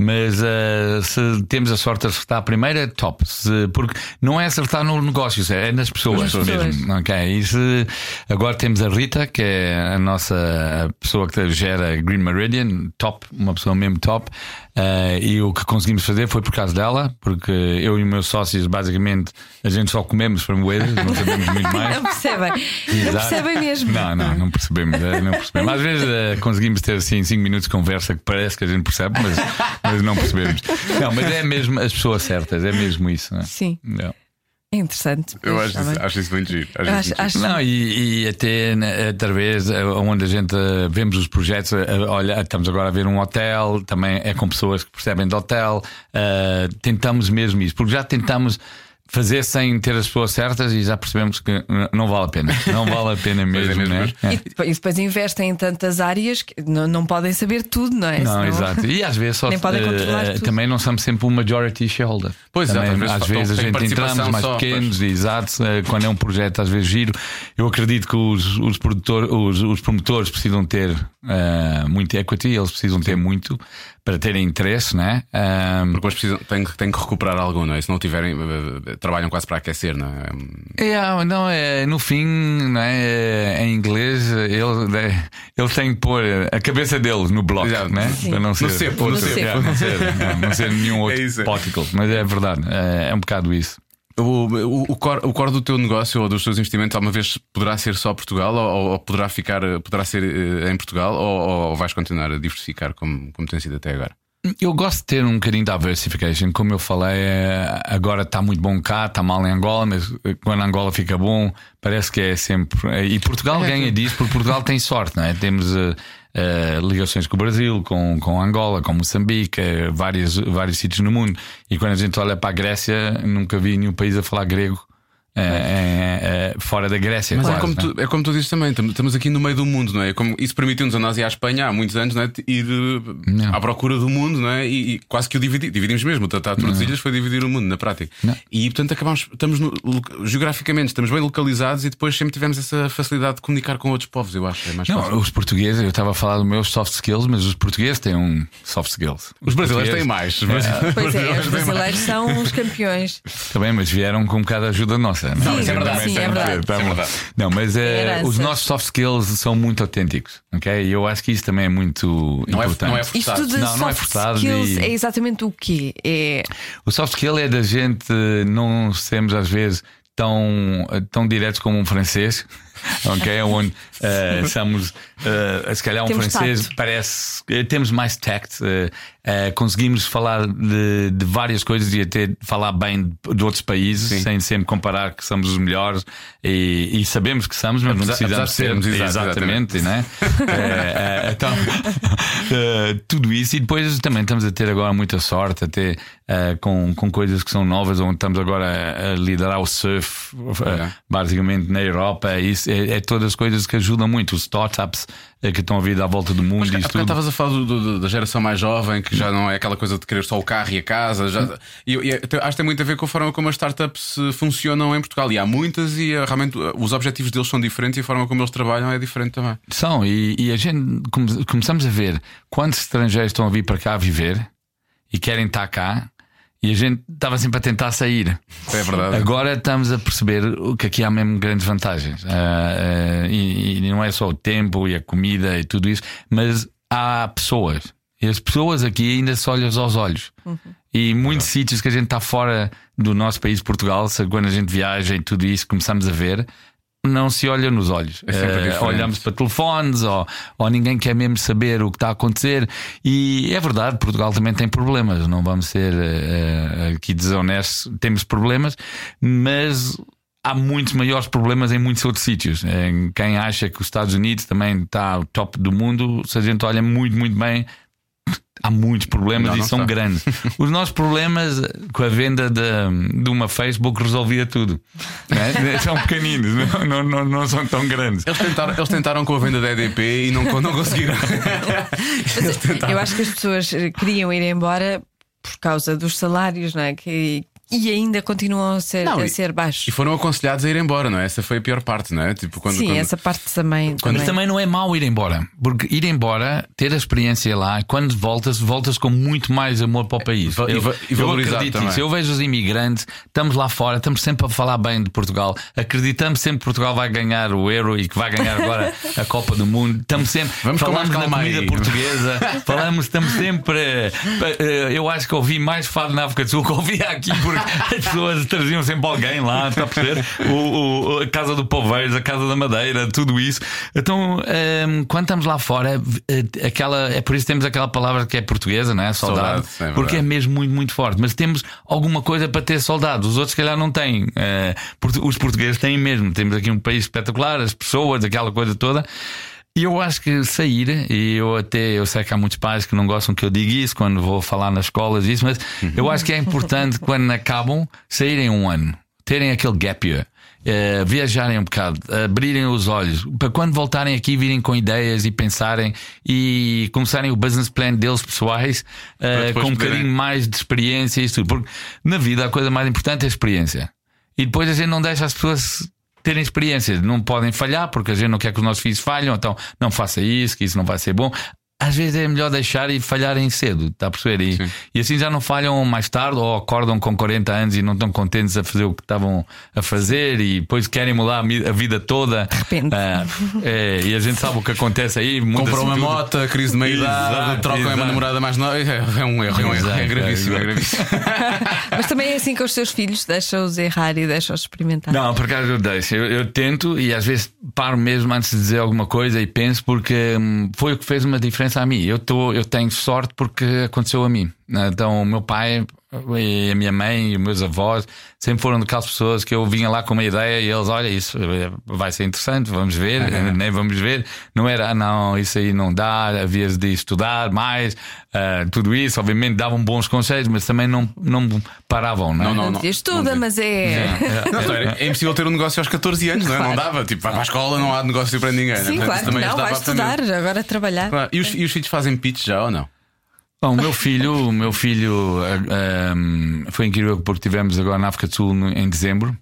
Mas uh, se temos a sorte de acertar a primeira, top. Se, porque não é acertar no negócio, é nas pessoas, nas pessoas. mesmo. Okay? E se, agora temos a Rita, que é a nossa pessoa que gera Green Meridian, top, uma pessoa mesmo top. Uh, e o que conseguimos fazer foi por causa dela, porque eu e os meus sócios, basicamente, a gente só comemos framboesas, não sabemos muito mais. Não percebem. Não percebem mesmo. Não, não, não percebemos. Eh, não percebemos. Às vezes uh, conseguimos ter assim 5 minutos de conversa que parece que a gente percebe, mas mas não percebemos. Não, mas é mesmo as pessoas certas, é mesmo isso. Não é? Sim. Não. É interessante. Eu acho, isso, acho isso muito giro. Acho acho, acho... Não, e, e, até né, através eh, onde a gente eh, vemos os projetos, eh, olha, estamos agora a ver um hotel, também é com pessoas que percebem de hotel, uh, tentamos mesmo isso, porque já tentamos fazer sem ter as pessoas certas e já percebemos que não vale a pena. Não vale a pena mesmo, é mesmo né? é. E depois investem em tantas áreas que não, não podem saber tudo, não é? Não, Senão... exato. E às vezes só, Nem podem controlar uh, também não somos sempre um majority shareholder. Pois também, exato, às vezes, às vezes a gente entramos mais só, pequenos, pois. exato, quando é um projeto às vezes giro. Eu acredito que os, os, produtor, os, os promotores precisam ter uh, muito equity, eles precisam Sim. ter muito para terem interesse, né? Um... Porque depois precisam, têm, têm que recuperar algum, não é? Se não tiverem, eh, trabalham quase para aquecer, não é? É, não, é no fim, não é? Em inglês, eles, é, eles têm que pôr a cabeça deles no bloco, Exato. né? Sim. Para não ser, no cepo, no não, ser, não, não ser nenhum outro é particle. Mas é verdade, é, é um bocado isso. O, o, o, core, o core do teu negócio ou dos teus investimentos alguma vez poderá ser só Portugal ou, ou poderá ficar poderá ser eh, em Portugal ou, ou, vais continuar a diversificar como, como tem sido até agora? Eu gosto de ter um bocadinho de diversification. Como eu falei, é, agora está muito bom cá, está mal em Angola, mas quando Angola fica bom, parece que é sempre. E Portugal é, ganha disso porque Portugal tem sorte, não é? Temos uh, ligações com o Brasil, com, com Angola, com Moçambique, uh, vários, vários sítios no mundo. E quando a gente olha para a Grécia, nunca vi nenhum país a falar grego é, é, é, fora da Grécia. Mas é quase, é, como tu, é como tu dizes também, estamos aqui no meio do mundo, não é? Como, isso permitiu-nos a nós ir à Espanha há muitos anos, não é? Ir não. à procura do mundo, não é? E, e quase que o dividimos, dividimos mesmo. O Tratado de Tordesilhas foi dividir o mundo na prática. Não. E portanto acabamos, estamos no, geograficamente, estamos bem localizados e depois sempre tivemos essa facilidade de comunicar com outros povos, eu acho. É mais não, fácil. os portugueses, eu estava a falar dos meus soft skills, mas os portugueses têm um soft skills. Os, os brasileiros têm mais. É. Pois é, os brasileiros são os campeões. Também, mas vieram com um bocado de ajuda nossa. Não, Sim, é verdade. Sim, é verdade. Tá é verdade. Não, mas é, os nossos soft skills são muito autênticos, ok? E eu acho que isso também é muito não importante. É, não é forçado. Isto de não, soft não é forçado. Skills e... é exatamente o quê? É... O soft skill é da gente não sermos às vezes tão, tão diretos como um francês. Ok? Onde uh, somos, uh, se calhar, um temos francês tato. parece. temos mais tact, uh, conseguimos falar de, de, várias coisas e até falar bem de outros países, Sim. sem sempre comparar que somos os melhores e, e sabemos que somos, mas apesar, não precisamos sermos. Exatamente, exatamente. Né? então, tudo isso e depois também estamos a ter agora muita sorte, até com, com coisas que são novas, onde estamos agora a, a liderar o surf, é. basicamente na Europa. Isso, é, é, todas as coisas que ajudam muito, os startups é, que estão a vir à volta do mundo. Mas, tudo. estavas a falar do, do, da geração mais jovem, que já não é aquela coisa de querer só o carro e a casa. Já, e, e, acho que tem muito a ver com a forma como as startups eh, funcionam em Portugal. E há muitas, e eh, realmente os objetivos deles são diferentes e a forma como eles trabalham é diferente também. São, e, e a gente come, começamos a ver quantos estrangeiros estão a vir para cá a viver e querem estar cá E a gente estava sempre a tentar sair. É verdade. Agora estamos a perceber que aqui há mesmo grandes vantagens. Ah, ah, e, e não é só o tempo e a comida e tudo isso, mas há pessoas. E as pessoas aqui ainda se olham aos olhos. E muitos sítios que a gente está fora do nosso país, Portugal, quando a gente viaja e tudo isso, começamos a ver, não se olha nos olhos. É sempre diferente. olhamos para telefones ou, ou ninguém quer mesmo saber o que está a acontecer. E é verdade, Portugal também tem problemas, não vamos ser eh, aqui desonestos, temos problemas, mas há muitos maiores problemas em muitos outros sítios. Em Quem acha que os Estados Unidos também está top do mundo, se a gente olha muito, muito bem. Há muitos problemas Não, e não são está. grandes. Os nossos problemas com a venda de, de uma Facebook resolvia tudo. né? São pequeninos, não, não, não, são tão grandes. Eles tentaram, eles tentaram com a venda da EDP e não, não conseguiram. Eu acho que as pessoas queriam ir embora por causa dos salários, não é? Que, e ainda continuam a ser, Não, a e- ser baixos. E foram aconselhados a ir embora, não é? Essa foi a pior parte, não é? Tipo, quando, Sim, quando- essa parte também. Quando Mas também não é mau ir embora. Porque ir embora, ter a experiência lá, quando voltas, voltas com muito mais amor para o país. E va- e va- e eu também. nisso. Eu vejo os imigrantes, estamos lá fora, estamos sempre a falar bem de Portugal. Acreditamos sempre que Portugal vai ganhar o euro e que vai ganhar agora a Copa do Mundo. Estamos sempre. Vamos com falamos calma comida aí. portuguesa. falamos, estamos sempre. eh, eh, Eu acho que ouvi mais fado na África do Sul que ouvia aqui, porque as pessoas traziam sempre alguém lá, está a perceber? O, o- a Casa do Poveiros, a Casa da Madeira, tudo isso. Então, ehm, quando estamos lá fora, eh, aquela, é por isso que temos aquela palavra que é portuguesa, não é? Saudade. Saudade, é porque é mesmo muito, muito forte. Mas temos alguma coisa para ter saudade. Os outros, se calhar, não têm. Eh, os portugueses têm mesmo. Temos aqui um país espetacular, as pessoas, aquela coisa toda. E eu acho que sair, e eu até eu sei que há muitos pais que não gostam que eu diga isso quando vou falar nas escolas, isso, mas eu acho que é importante quando acabam saírem um ano, terem aquele gap year. eh, viajarem um bocado, abrirem os olhos, para quando voltarem aqui virem com ideias e pensarem e começarem o business plan deles pessoais depois com um poderem- bocadinho mais de experiência e isso tudo. Porque na vida a coisa mais importante é a experiência. E depois a gente não deixa as pessoas terem experiência. Não podem falhar porque a gente não quer que os nossos filhos falhem, então não faça isso, que isso não vai ser bom. Às vezes é melhor deixar e falharem cedo, está a perceber? E, e assim já não falham mais tarde ou acordam com 40 anos e não estão contentes a fazer o que estavam a fazer e depois querem mudar a vida toda. repente. Ah, é, e a gente sabe o que acontece aí. Comprou uma tudo. moto, crise de meia idade, Exato, trocam uma namorada mais nova. É, é um erro, é um erro. Exato, É gravíssimo, é gravíssimo. Mas também é assim com os seus filhos, deixa-os errar e deixa-os experimentar. Não, por acaso eu deixo. Eu, eu tento e às vezes paro mesmo antes de dizer alguma coisa e penso porque hum, foi o que fez uma diferença a mim. Eu, tô, eu tenho sorte porque aconteceu a mim. Então o meu pai e a minha mãe e os meus avós sempre foram daquelas pessoas que eu vinha lá com uma ideia e eles, olha, isso vai ser interessante, vamos ver, eh, nem vamos ver. Não era, ah, não, isso aí não dá, havias de estudar mais, ah, tudo isso. Obviamente davam bons conselhos, mas também não, não paravam, não é? Não, não, não. Estuda, mas é. Não, então, era- é impossível ter um negócio aos 14 anos, não é? Não Claro. dava. Tipo, vai para a escola, não há negócio para ninguém. né? Sim, Portanto, claro não, vai estudar, agora trabalhar. Claro. E os, e os filhos fazem pitch já ou não? Bom, o meu filho, o meu filho ah, ahm, foi incrível porque tivemos agora na África do Sul em dezembro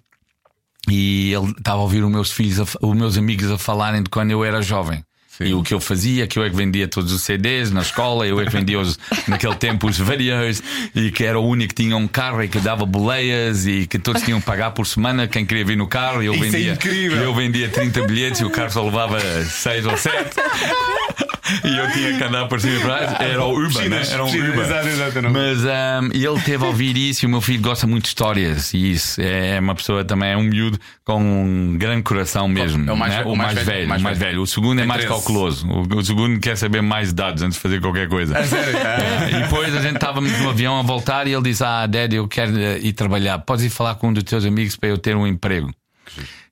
e ele estava a ouvir os meus filhos, a os meus amigos a falarem de quando eu era jovem. E o que eu fazia, que eu é que vendia todos os CDs na escola, eu é que vendia os, naquele tempo os videos e que era o único que tinha um carro e que dava boleias e que todos tinham que pagar por semana quem queria vir no carro. E eu Isso é vendia, incrível. eu vendia 30 bilhetes e o carro só levava 6 ou 7. E eu tinha que andar por cima e para trás. Era o Uber, né? Era um piscinas, Uber. exato, exato, um- Mas e ele teve a ouvir isso e o meu filho gosta muito de histórias. E isso é uma pessoa também, é um miúdo com um grande coração mesmo. É o mais né? o mais velho. O mais velho. O segundo é Tem mais 13. calculoso. O, o segundo quer saber mais dados antes de fazer qualquer coisa. sério? É, e depois a gente estávamos no avião a voltar e ele disse: Ah, Dad, eu quero eh, ir trabalhar. Podes ir falar com um dos teus amigos para eu ter um emprego.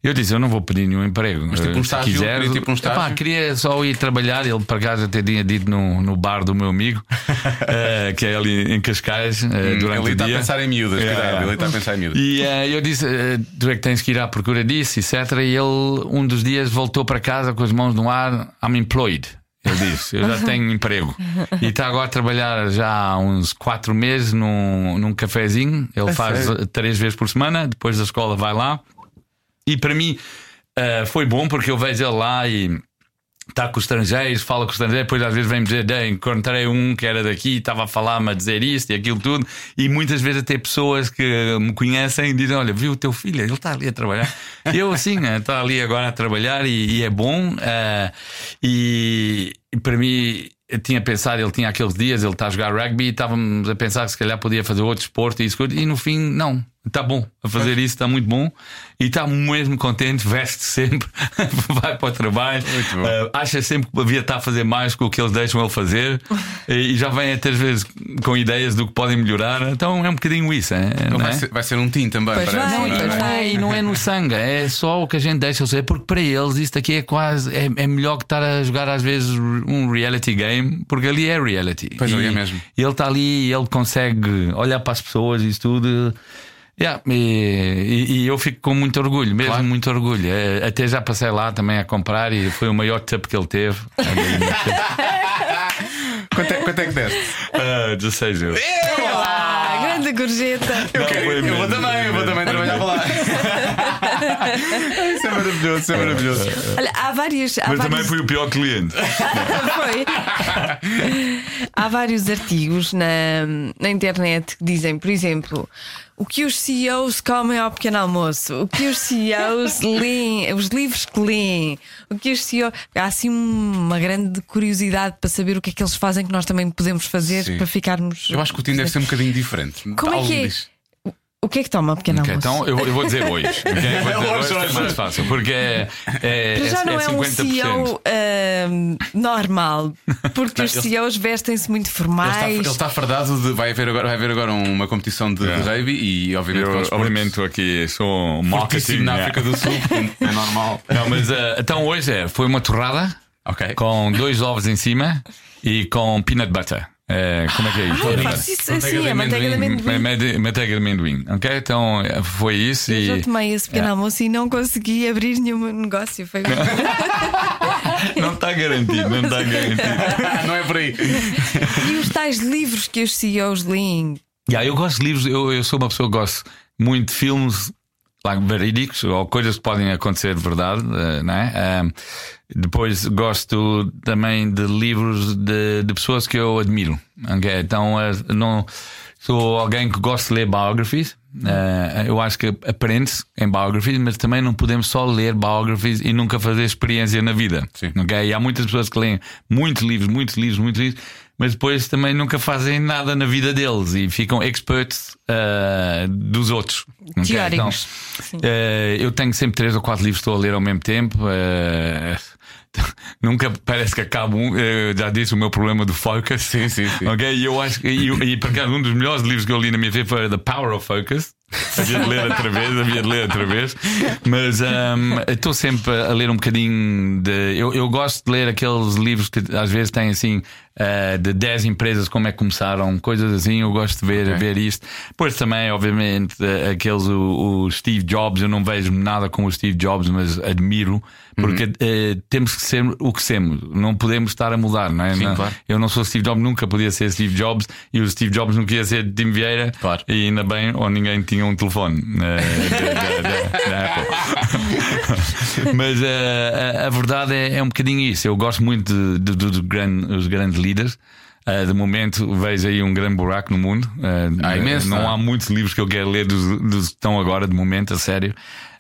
Eu disse: Eu não vou pedir nenhum emprego. Mas tipo um estágio? Se quiser, Queria tipo um estágio? Epá, queria só ir trabalhar. Ele, por acaso, até tinha dito no, no bar do meu amigo, eh, que é ali em Cascais, eh, durante Ele o está a dia. pensar em miúdas, É, cuidado, é. ele está a pensar em miúdas. E eh, eu disse: Tu é que tens que ir à procura disso, etc. E ele, um dos dias, voltou para casa com as mãos no ar: I'm employed. Ele disse: Eu já tenho emprego. E está agora a trabalhar já há uns quatro meses num, num cafezinho. Ele faz sério? três vezes por semana. Depois da escola vai lá. E para mim eh, foi bom porque eu vejo ele lá e está com os estrangeiros, fala com os estrangeiros, depois às vezes vem dizer, "Ei, encontrei um que era daqui, estava a falar-me a dizer isto e aquilo tudo, e muitas vezes até pessoas que me conhecem dizem: Olha, viu o teu filho, ele está ali a trabalhar. Eu assim, está ali agora a trabalhar e, e é bom. eh, e, e para mim. Eu tinha pensado, ele tinha aqueles dias, ele está a jogar rugby e estávamos a pensar que se calhar podia fazer outro esporte e isso, e no fim, não, está bom a fazer isso, está muito bom e está mesmo contente, veste sempre, vai para o trabalho, eh, acha sempre que devia estar a fazer mais com o que eles deixam ele fazer e, e já vem até às vezes com ideias do que podem melhorar. Então é um bocadinho isso. É, Então não vai, é? ser, vai ser um tim também, Pois parece. vai, não é? pois vai. é, e não é no sangue, é só o que a gente deixa eles fazer, porque para eles isto aqui é quase é, é melhor que estar a jogar às vezes um reality game, porque ali é reality. Pois e, ali é mesmo. E ele está ali e ele consegue olhar para as pessoas e isso tudo. Yeah, e, e- eu fico com muito orgulho, mesmo Claro. muito orgulho. Eh, Até já passei lá também a comprar e foi o maior tip que ele teve. Quanto, é, quanto é que deste? Ah, 16 euros. Ah, grande gorjeta. Não, Ok, foi eu vou também, eu vou também trabalhar para lá. isso é maravilhoso, isso é maravilhoso. Olha, há várias. Há Mas também vários... fui o pior cliente. Foi. Há vários artigos na, na internet que dizem, por exemplo, o que os CEOs comem ao pequeno almoço, o que os CEOs leem, os livros que leem, o que os CEOs. Há assim uma grande curiosidade para saber o que é que eles fazem que nós também podemos fazer Sim. para ficarmos. Eu acho que o tim deve ser um bocadinho diferente. Como é que é? O que é que toma ao pequeno Ok, almoço? então eu, eu vou dizer hoje. ok? Vou dizer Hoje, hoje, que é hoje. mais fácil. Porque é, é, Para já é, não é é, um 50%. CEO ahm, normal, porque os eles- CEOs vestem-se muito Ele está, formais. ele está fardado de. Vai haver agora, vai haver agora uma competição de, de rugby e, obviamente, Eu, os obviamente, aqui sou marketing. na yeah. África do Sul, é normal. Não, mas eh, então hoje é, foi uma torrada Ok. com dois ovos em cima e com peanut butter. Eh, como é que é isso? Ah, eu faço isso Manteiga assim, é manteiga de amendoim. Mede- Manteiga de amendoim, ok? Então foi isso Eu e. já tomei esse pequeno Yeah. almoço e não consegui abrir nenhum negócio. Foi Não está garantido, não está garantido. não é por aí. E os tais livros que os CEOs leem? Yeah, eu gosto de livros, eu, eu sou uma pessoa que gosto muito de filmes verídicos ou coisas que podem acontecer de verdade, eh, não é? Depois gosto também de livros de, de pessoas que eu admiro. ok? Então eh, não sou alguém que gosta de ler biographies. Eh, eu acho que aprende-se em biographies, mas também não podemos só ler biographies e nunca fazer experiência na vida. Sim. ok? E há muitas pessoas que leem muitos livros, muitos livros, muitos livros, mas depois também nunca fazem nada na vida deles e ficam experts eh, dos outros. Teóricos. Então, Sim. eh, eu tenho sempre três ou quatro livros que estou a ler ao mesmo tempo. eh, nunca parece que acabo um. já disse o meu problema do focus. Sim, sim, sim. Ok, e eu acho que. E, e por acaso, um dos melhores livros que eu li na minha vida foi The Power of Focus. Havia de ler outra vez, havia de ler outra vez. Mas estou sempre a ler um bocadinho de. Eu, eu gosto de ler aqueles livros que às vezes têm assim. Ah, de 10 empresas, como é que começaram, coisas assim, eu gosto de ver, Ok. ver isto. Depois também, obviamente, eh, aqueles, o, o Steve Jobs, eu não vejo nada com o Steve Jobs, mas admiro, porque eh, temos que ser o que somos, não podemos estar a mudar, não é? Sim, Não- claro. Eu não sou Steve Jobs, nunca podia ser Steve Jobs, e o Steve Jobs não queria ser Tim Vieira, Claro. e ainda bem, ou ninguém tinha um telefone eh, da- da- da Apple. Mas eh, a, a verdade é, é um bocadinho isso. Eu gosto muito de, de- de- dos os grandes líderes. Eh, de momento vejo aí um grande buraco no mundo. Eh, Há imenso, não não é? há muitos livros que eu quero ler dos, dos que estão agora, de momento, a sério.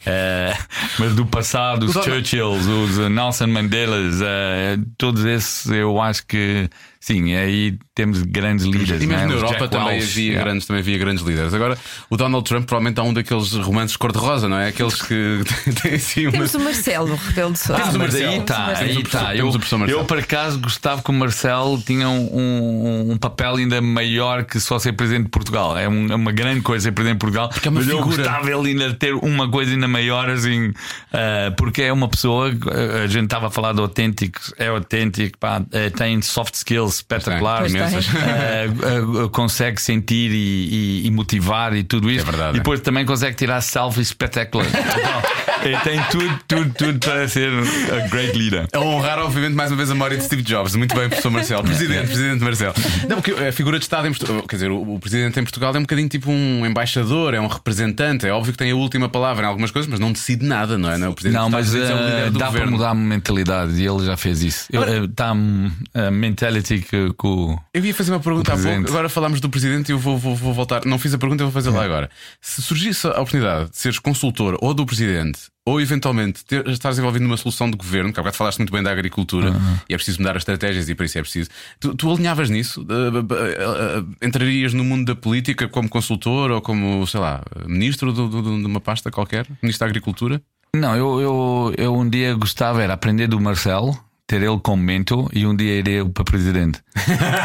Eh, mas do passado, os Churchills, os eh, Nelson Mandelas, eh, todos esses eu acho que sim, aí temos grandes líderes. E mesmo né? na Europa também havia, yeah. grandes, também havia grandes líderes. Agora, o Donald Trump provavelmente há um daqueles romances cor-de-rosa, não é? Aqueles que têm assim uma. Temos o Marcelo, o Rebelo. Ah, o mas Marcelo. aí está, Temos o aí está. Eu, Temos o eu, por acaso, gostava que o Marcelo tinha um, um- um papel ainda maior que só ser presidente de Portugal. É, um- é uma grande coisa ser presidente de Portugal. é uma mas eu figura. gostava ele ainda ter uma coisa ainda maior, assim, ah, porque é uma pessoa. ah, A gente estava a falar de autênticos, é autêntico, pá, eh, tem soft skills espetaculares, Pois tem. imensas. Ah, ah, consegue sentir e, e- e motivar e tudo isso. É verdade, E depois também consegue tirar selfies espetaculares. Ele tem tudo, tudo, tudo para ser a great leader. A honrar, obviamente, mais uma vez a memória de Steve Jobs. Muito bem, professor Marcelo. Presidente, presidente Marcelo. Não, porque a figura de Estado em Portugal, quer dizer, o, o presidente em Portugal é um bocadinho tipo um embaixador, é um representante. É óbvio que tem a última palavra em algumas coisas, mas não decide nada, não é? Não, é? o presidente Não, mas é eh, do dá para governo. mudar a mentalidade e ele já fez isso. Está a mentality que, que o- Eu ia fazer uma pergunta há pouco, agora falámos do presidente e eu vou, vou- vou voltar. Não fiz a pergunta, eu vou fazer lá agora. Se surgisse a oportunidade de seres consultor ou do presidente, ou eventualmente ter, estares envolvido numa solução de governo, que há bocado falaste muito bem da agricultura e é preciso mudar as estratégias e para isso é preciso. Tu, tu alinhavas nisso? Uh, uh, uh, entrarias no mundo da política como consultor ou como, sei lá, ministro do- do- de uma pasta qualquer? Ministro da Agricultura? Não, eu, eu, eu um dia gostava era aprender do Marcelo, ter ele como mentor e um dia irei para presidente.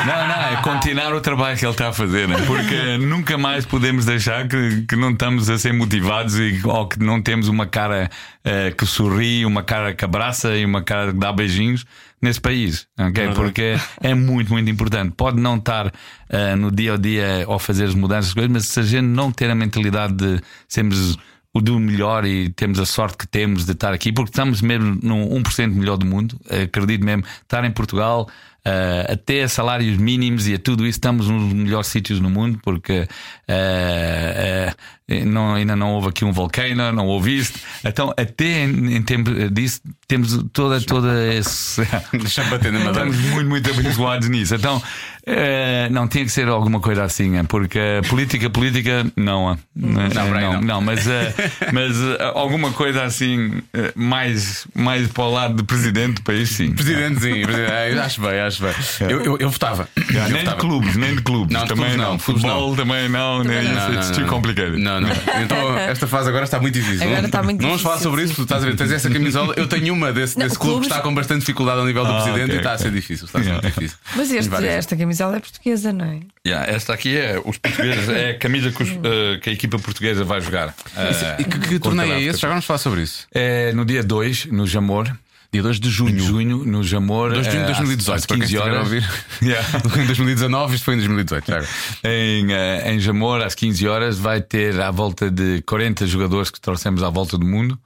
não, não, é continuar o trabalho que ele está a fazer, né? porque nunca mais podemos deixar que, que não estamos a ser motivados e, ou que não temos uma cara eh, que sorri, uma cara que abraça e uma cara que dá beijinhos nesse país, ok? Porque é muito, muito importante. Pode não estar eh, no dia a dia ou fazer as mudanças, coisas, mas se a gente não ter a mentalidade de sermos o do melhor e temos a sorte que temos de estar aqui, porque estamos mesmo num 1% melhor do mundo. Acredito mesmo, estar em Portugal, eh, até a salários mínimos e a tudo isso, estamos nos melhores sítios no mundo, porque eh, eh, não, ainda não houve aqui um volcano, não houve isto. Então, até em, em tempo disso, temos toda, toda esse. Deixa bater na madeira. Estamos muito, muito abençoados nisso. Então, eh, não, tinha que ser alguma coisa assim, eh, porque política, política, não. eh, Não, eh, não, não. não, mas, mas alguma coisa assim, mais, mais para o lado de presidente do país, sim. Presidentezinho, presidente. Ah, acho bem, acho bem. Eu, eu, eu votava. Eu nem de votava. clubes, nem de clubes. Não, de também clubes não, de Futebol também não, nem Não, isso. não, It's não, too não. complicated. Não, não. Então, esta fase agora está muito difícil. Agora não, está muito não vamos difícil, falar sobre isso, sim. tu estás a ver, tens essa camisola. Eu tenho uma desse, Não, desse clube clubes- que está com bastante dificuldade ao nível do Ah, presidente ok, e está a ser difícil. Está a ser difícil. Mas este- várias. esta camisola é portuguesa, não é? Yeah, esta aqui é os portugueses, é a camisa que, os, eh, que a equipa portuguesa vai jogar. Eh, E que, que contra torneio a é África. esse? Já vamos falar sobre isso. É no dia 2, no Jamor. Dia 2 de junho. junho, no Jamor. 2 de junho de eh, às- 2018, às para quem 15 estiver a horas. ouvir. Yeah. Em 2019, isto foi em 2018. já agora. em, eh, em Jamor, às 15 horas, vai ter à volta de 40 jogadores que trouxemos à volta do mundo.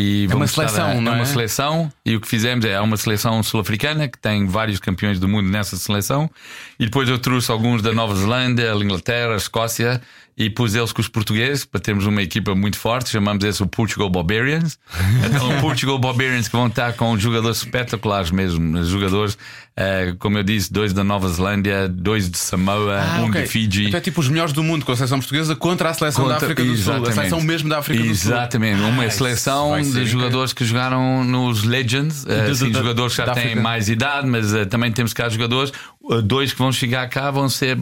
E uma vamos estar seleção, a, não é? é? uma seleção, e o que fizemos é há uma seleção sul-africana que tem vários campeões do mundo nessa seleção, e depois eu trouxe alguns da Nova Zelândia, Inglaterra, Escócia, e pus eles com os portugueses para termos uma equipa muito forte. Chamamos esse o Portugal Barbarians. Então, o Portugal Barbarians que vão estar com jogadores espetaculares mesmo, jogadores, eh, como eu disse, dois da Nova Zelândia, dois de Samoa, Ah, um ok. de Fiji. Então é tipo os melhores do mundo com a seleção portuguesa contra a seleção da Contra- África do Sul. A Exatamente. seleção mesmo da África do Sul. Exatamente, uma Ah, seleção de jogadores que jogaram nos Legends, De- assim, de- jogadores que já da têm mais idade, mas eh, também temos cá jogadores, eh, dois que vão chegar cá vão ser.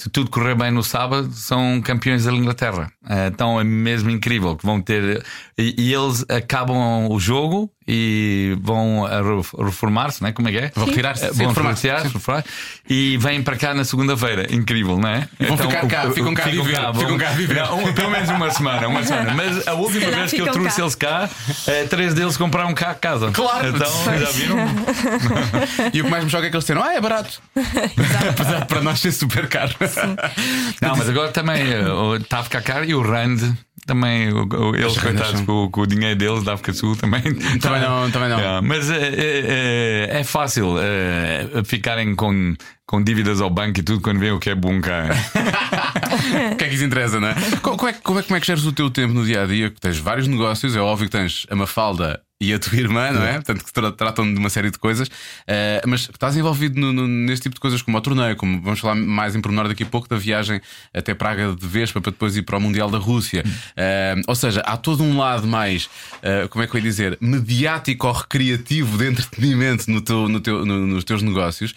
Se tudo correr bem no sábado, são campeões da Inglaterra. Então é mesmo incrível que vão ter. E, e eles acabam o jogo e vão re- reformar-se, não é? Como é que é? Vão retirar-se, Eh, sim, Vão reformar-se, reformar e vêm para cá na segunda-feira. Incrível, não é? vão ficar cá, ficam cá a viver, vão- ficam cá a viver. Não, pelo menos uma semana, uma semana. Mas a última vez que eu ficam trouxe cá. eles cá, eh, três deles compraram cá a casa. Claro. Então, já viram? E o que mais me choca é que eles disseram: Ah, é barato. Apesar de para nós ser super caro. Não, mas agora também eh, está a ficar caro e o Rand também, o- o- eles coitados com, com o dinheiro deles da África do Sul também. Também não, também não. Yeah, mas é, é, é- é fácil eh, ficarem com, com dívidas ao banco e tudo quando vêem o que é bom cá. O que é que isso interessa, não é? Co- Como é, que- como é, como é que geres o teu tempo no dia a dia? Tens vários negócios, é óbvio que tens a Mafalda e a tua irmã, não é? Portanto, que tra- tratam de uma série de coisas, Eh, mas estás envolvido no, no- neste tipo de coisas como o torneio, como vamos falar mais em pormenor daqui a pouco da viagem até Praga de Vespa para depois ir para o Mundial da Rússia. Eh, ou seja, há todo um lado mais, eh, como é que eu ia dizer, mediático ou recreativo de entretenimento no teu, no teu- no- nos teus negócios,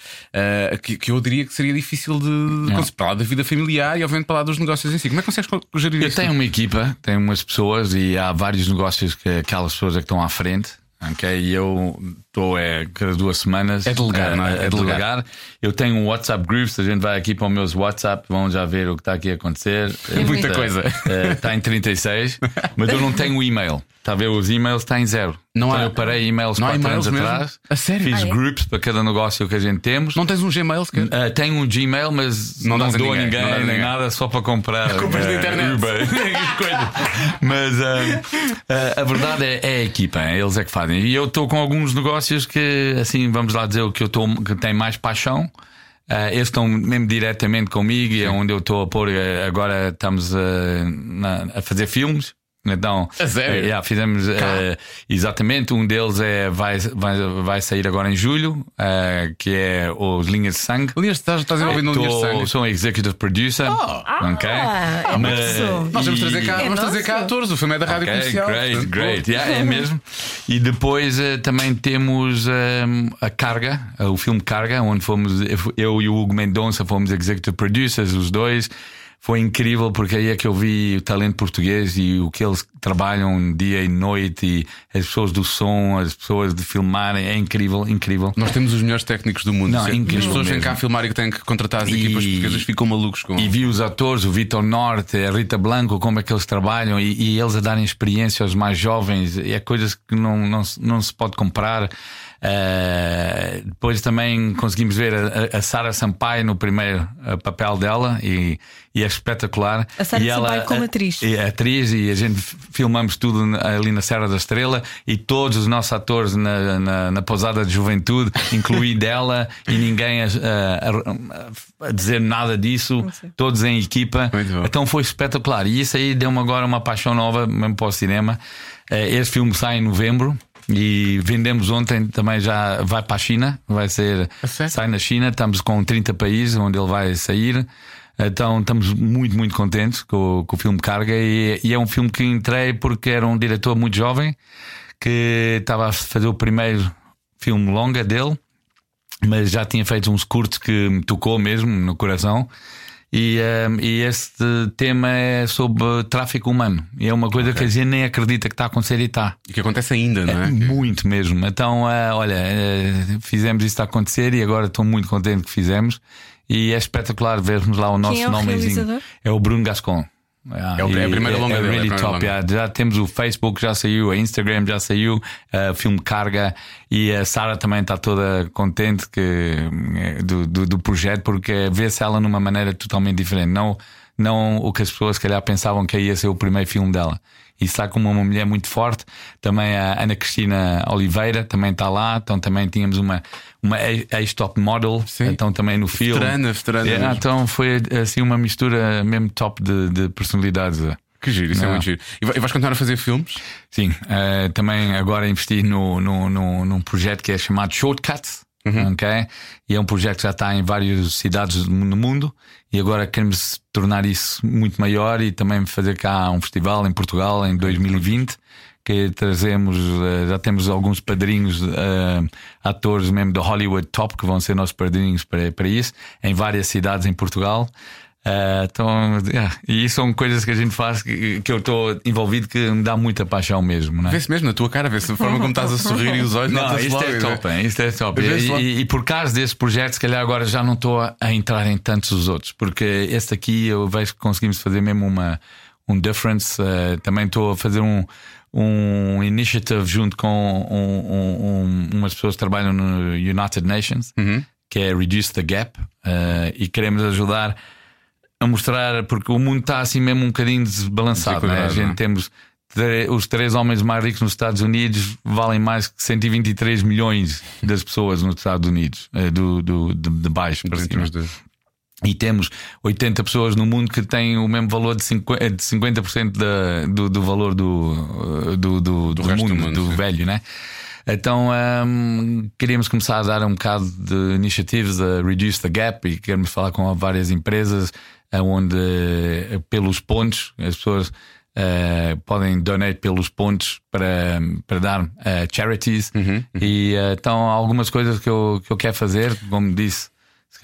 que, que eu diria que seria difícil de, conseguir, para lá da vida familiar e, obviamente, para lá dos negócios em si. Como é que consegues co- gerir Eu isso? tenho uma equipa, tenho umas pessoas e há vários negócios que aquelas pessoas é que estão à frente. Ok? E eu estou é, cada duas semanas É delegar, eh, não é? a É delegar. delegar. Eu tenho um WhatsApp group, se a gente vai aqui para os meus WhatsApp, vão já ver o que está aqui a acontecer. Muita Eh, coisa. eh, Está em 36, mas eu não tenho o e-mail. Está a ver os e-mails, está em zero. Não então há- eu parei e-mails não há quatro e-mails anos mesmo? atrás. A sério? Fiz Ah, é? groups para cada negócio que a gente temos. Não tens um Gmail sequer? Uh, tenho um Gmail, mas Não não, a dou a ninguém, ninguém, a nem ninguém. nada, só para comprar Compras na uh, internet. Uber. Mas uh, uh, a verdade é, é a equipa, é eles é que fazem. E eu estou com alguns negócios que, assim, vamos lá dizer o que eu estou que tem mais paixão. Uh, eles estão mesmo diretamente comigo e é onde eu estou a pôr. uh, Agora estamos uh, na- a fazer filmes. Então, A sério? uh, yeah, fizemos uh, exatamente. Um deles é, vai, vai, vai sair agora em julho, uh, que é os Linhas de Sangue. Linhas, estás, estás envolvido no Linhas de Sangue. Sou um executive producer. ok? Ah, é Mas-. Nós vamos e- trazer cá, É vamos trazer cá atores, o filme é da rádio Ok, comercial. great, great. Yeah, é mesmo. E depois também temos eh, a Carga, o filme Carga, onde fomos, eu e o Hugo Mendonça fomos executive producers, os dois. Foi incrível porque aí é que eu vi o talento português e o que eles trabalham dia e noite e as pessoas do som, as pessoas de filmarem. É incrível, incrível. Nós temos os melhores técnicos do mundo. Não, é- incrível As pessoas vêm mesmo. cá filmar e que têm que contratar as E- equipas portuguesas ficam malucos com. E vi os atores, o Vitor Norte, a Rita Blanco, como é que eles trabalham e, e eles a darem experiência aos mais jovens. É coisas que não, não, se- não se pode comprar. Eh, depois também conseguimos ver a, a Sara Sampaio no primeiro eh, papel dela e, e é espetacular. A Sara E ela- Sampaio como a- atriz. É atriz e a gente filmamos tudo ali na Serra da Estrela e todos os nossos atores na, na, na pousada de juventude, incluindo ela e ninguém a, a- a- dizer nada disso, todos em equipa. Então foi espetacular. E isso aí deu-me agora uma paixão nova, mesmo para o cinema. Eh, Este filme sai em novembro. E vendemos ontem também já vai para a China, vai ser sai na China, estamos com 30 países onde ele vai sair. Então estamos muito, muito contentes com, o- com o filme Carga e, e é um filme que entrei porque era um diretor muito jovem que estava a fazer o primeiro filme longa dele, mas já tinha feito uns curtos que me tocou mesmo no coração. E, ehm, e este tema é sobre tráfico humano. E é uma coisa que a gente nem acredita que está a acontecer e está. E que acontece ainda, não é? Muito mesmo. Então, eh, olha, eh, fizemos isto a acontecer e agora estou muito contente que fizemos. E é espetacular vermos lá o nosso é o nomezinho. realizador? É o Bruno Gascon. Ah, É o- é a primeira longa é, dele, é really primeira top. yeah. Já temos o Facebook, já saiu, a Instagram já saiu, o filme Carga e a Sara também está toda contente que, eh, do, do, do projeto porque vê-se ela numa maneira totalmente diferente. Não, não o que as pessoas, se calhar, pensavam que ia ser o primeiro filme dela. E está como uma mulher muito forte. Também a Ana Cristina Oliveira também está lá. Então também tínhamos uma, uma ex-top model. Sim. Então também no filme. Veterana, veterana mesmo. então foi assim uma mistura mesmo top de, de personalidades. Que giro, isso é Não. muito giro. E vai- vais continuar a fazer filmes? Sim, eh, também agora investi no, no, no, num projeto que é chamado Shortcuts. ok? E é um projeto que já está em várias cidades no mundo e agora queremos tornar isso muito maior e também fazer cá um festival em Portugal em 2020 que trazemos, eh, já temos alguns padrinhos, eh, atores mesmo do Hollywood Top que vão ser nossos padrinhos para, para isso, em várias cidades em Portugal. Eh, então, yeah, e são coisas que a gente faz que, que eu estou envolvido que me dá muita paixão mesmo. Não é? Vê-se mesmo na tua cara, vê-se a forma como estás a sorrir e os olhos. Não, isto logo, é né? top, hein? isto é top. E, por causa desse projeto, se calhar agora já não estou a, entrar em tantos os outros, porque este aqui eu vejo que conseguimos fazer mesmo uma, um difference. eh, também estou a fazer um, um initiative junto com um- um- um- umas pessoas que trabalham no United Nations, Uhum. que é Reduce the Gap, eh, e queremos ajudar a mostrar, porque o mundo está assim mesmo um bocadinho desbalançado. Né? A gente não é? temos os três homens mais ricos nos Estados Unidos valem mais que 123 milhões das pessoas nos Estados Unidos, eh, do, do, de, de baixo para cima. de- E temos 80 pessoas no mundo que têm o mesmo valor de 50%, de 50% da, do, do valor do, eh, do, do, do mundo, mundo, do sim. velho, né? Então hum, queríamos começar a dar um bocado de iniciativas a reduce the gap e queremos falar com várias empresas eh, onde eh, pelos pontos as pessoas eh, podem donar pelos pontos para, para dar eh, charities Uhum, e eh, então algumas coisas que eu, que eu quero fazer, como disse, se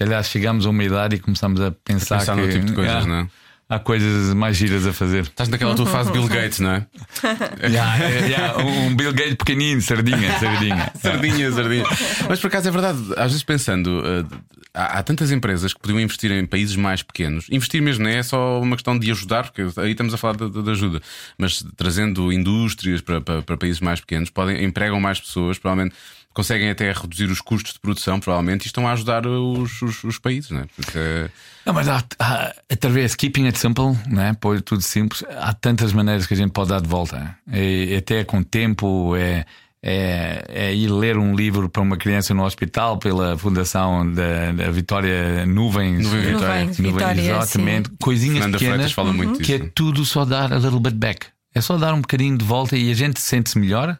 calhar chegamos a uma idade e começamos a pensar, Pensar que no tipo de coisas, ah, não é? há coisas mais giras a fazer. Estás naquela tua fase Bill Gates, não é? Yeah, yeah, um Bill Gates pequenino, sardinha, sardinha. Sardinha, sardinha. Mas por acaso é verdade, às vezes pensando, uh, há, há tantas empresas que podiam investir em países mais pequenos. Investir mesmo não é só uma questão de ajudar, porque aí estamos a falar de, de ajuda, mas trazendo indústrias para, para, para países mais pequenos, podem, empregam mais pessoas, provavelmente conseguem até reduzir os custos de produção, provavelmente, e estão a ajudar os, os, os países, não é? Porque, é... Não, mas há, há, através keeping it simple, né? pôr tudo simples, há tantas maneiras que a gente pode dar de volta. É, até com tempo, é, é, é, ir ler um livro para uma criança no hospital pela Fundação da, da Vitória Nuvens. Nuvem Vitória. Nuvens, Vitória, exatamente. sim. Coisinhas Fernanda pequenas Freitas fala muito que é disso. tudo só dar a little bit back. É só dar um bocadinho de volta e a gente sente-se melhor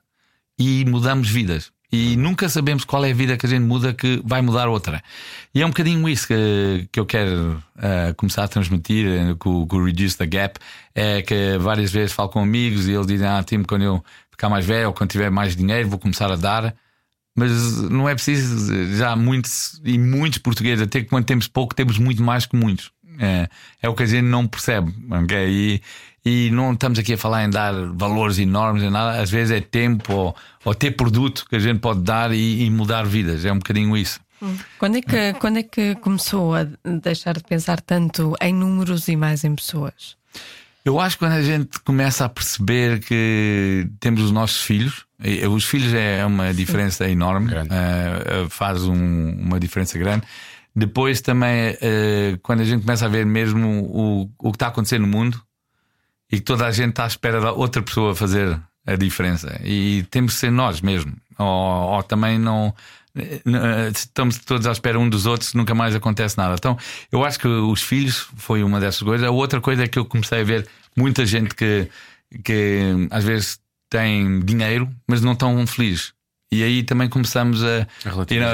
e mudamos vidas. E nunca sabemos qual é a vida que a gente muda que vai mudar outra. E é um bocadinho isso que, que eu quero eh, começar a transmitir eh, com, com o Reduce the Gap. É que várias vezes falo com amigos e eles dizem: Ah, Tim, quando eu ficar mais velho ou quando tiver mais dinheiro, vou começar a dar. Mas não é preciso, já muitos e muitos portugueses, até que quando temos pouco, temos muito mais que muitos. É, é o que a gente não percebe. ok? E, e não estamos aqui a falar em dar valores enormes em nada, às vezes é tempo ou, ou ter produto que a gente pode dar e, e mudar vidas. É um bocadinho isso. Quando é, que, quando é que começou a deixar de pensar tanto em números e mais em pessoas? Eu acho que quando a gente começa a perceber que temos os nossos filhos, e- os filhos é uma diferença enorme, Grande. eh, eh, faz um- uma diferença grande. Depois também, eh, quando a gente começa a ver mesmo o, o que está acontecendo no mundo e que toda a gente está à espera da outra pessoa fazer a diferença, e temos de ser nós mesmo, ou, ou também não. eh, Estamos todos à espera um dos outros, nunca mais acontece nada. Então, eu acho que os filhos foi uma dessas coisas. A outra coisa é que eu comecei a ver muita gente que, que às vezes tem dinheiro, mas não estão felizes. E aí também começamos a.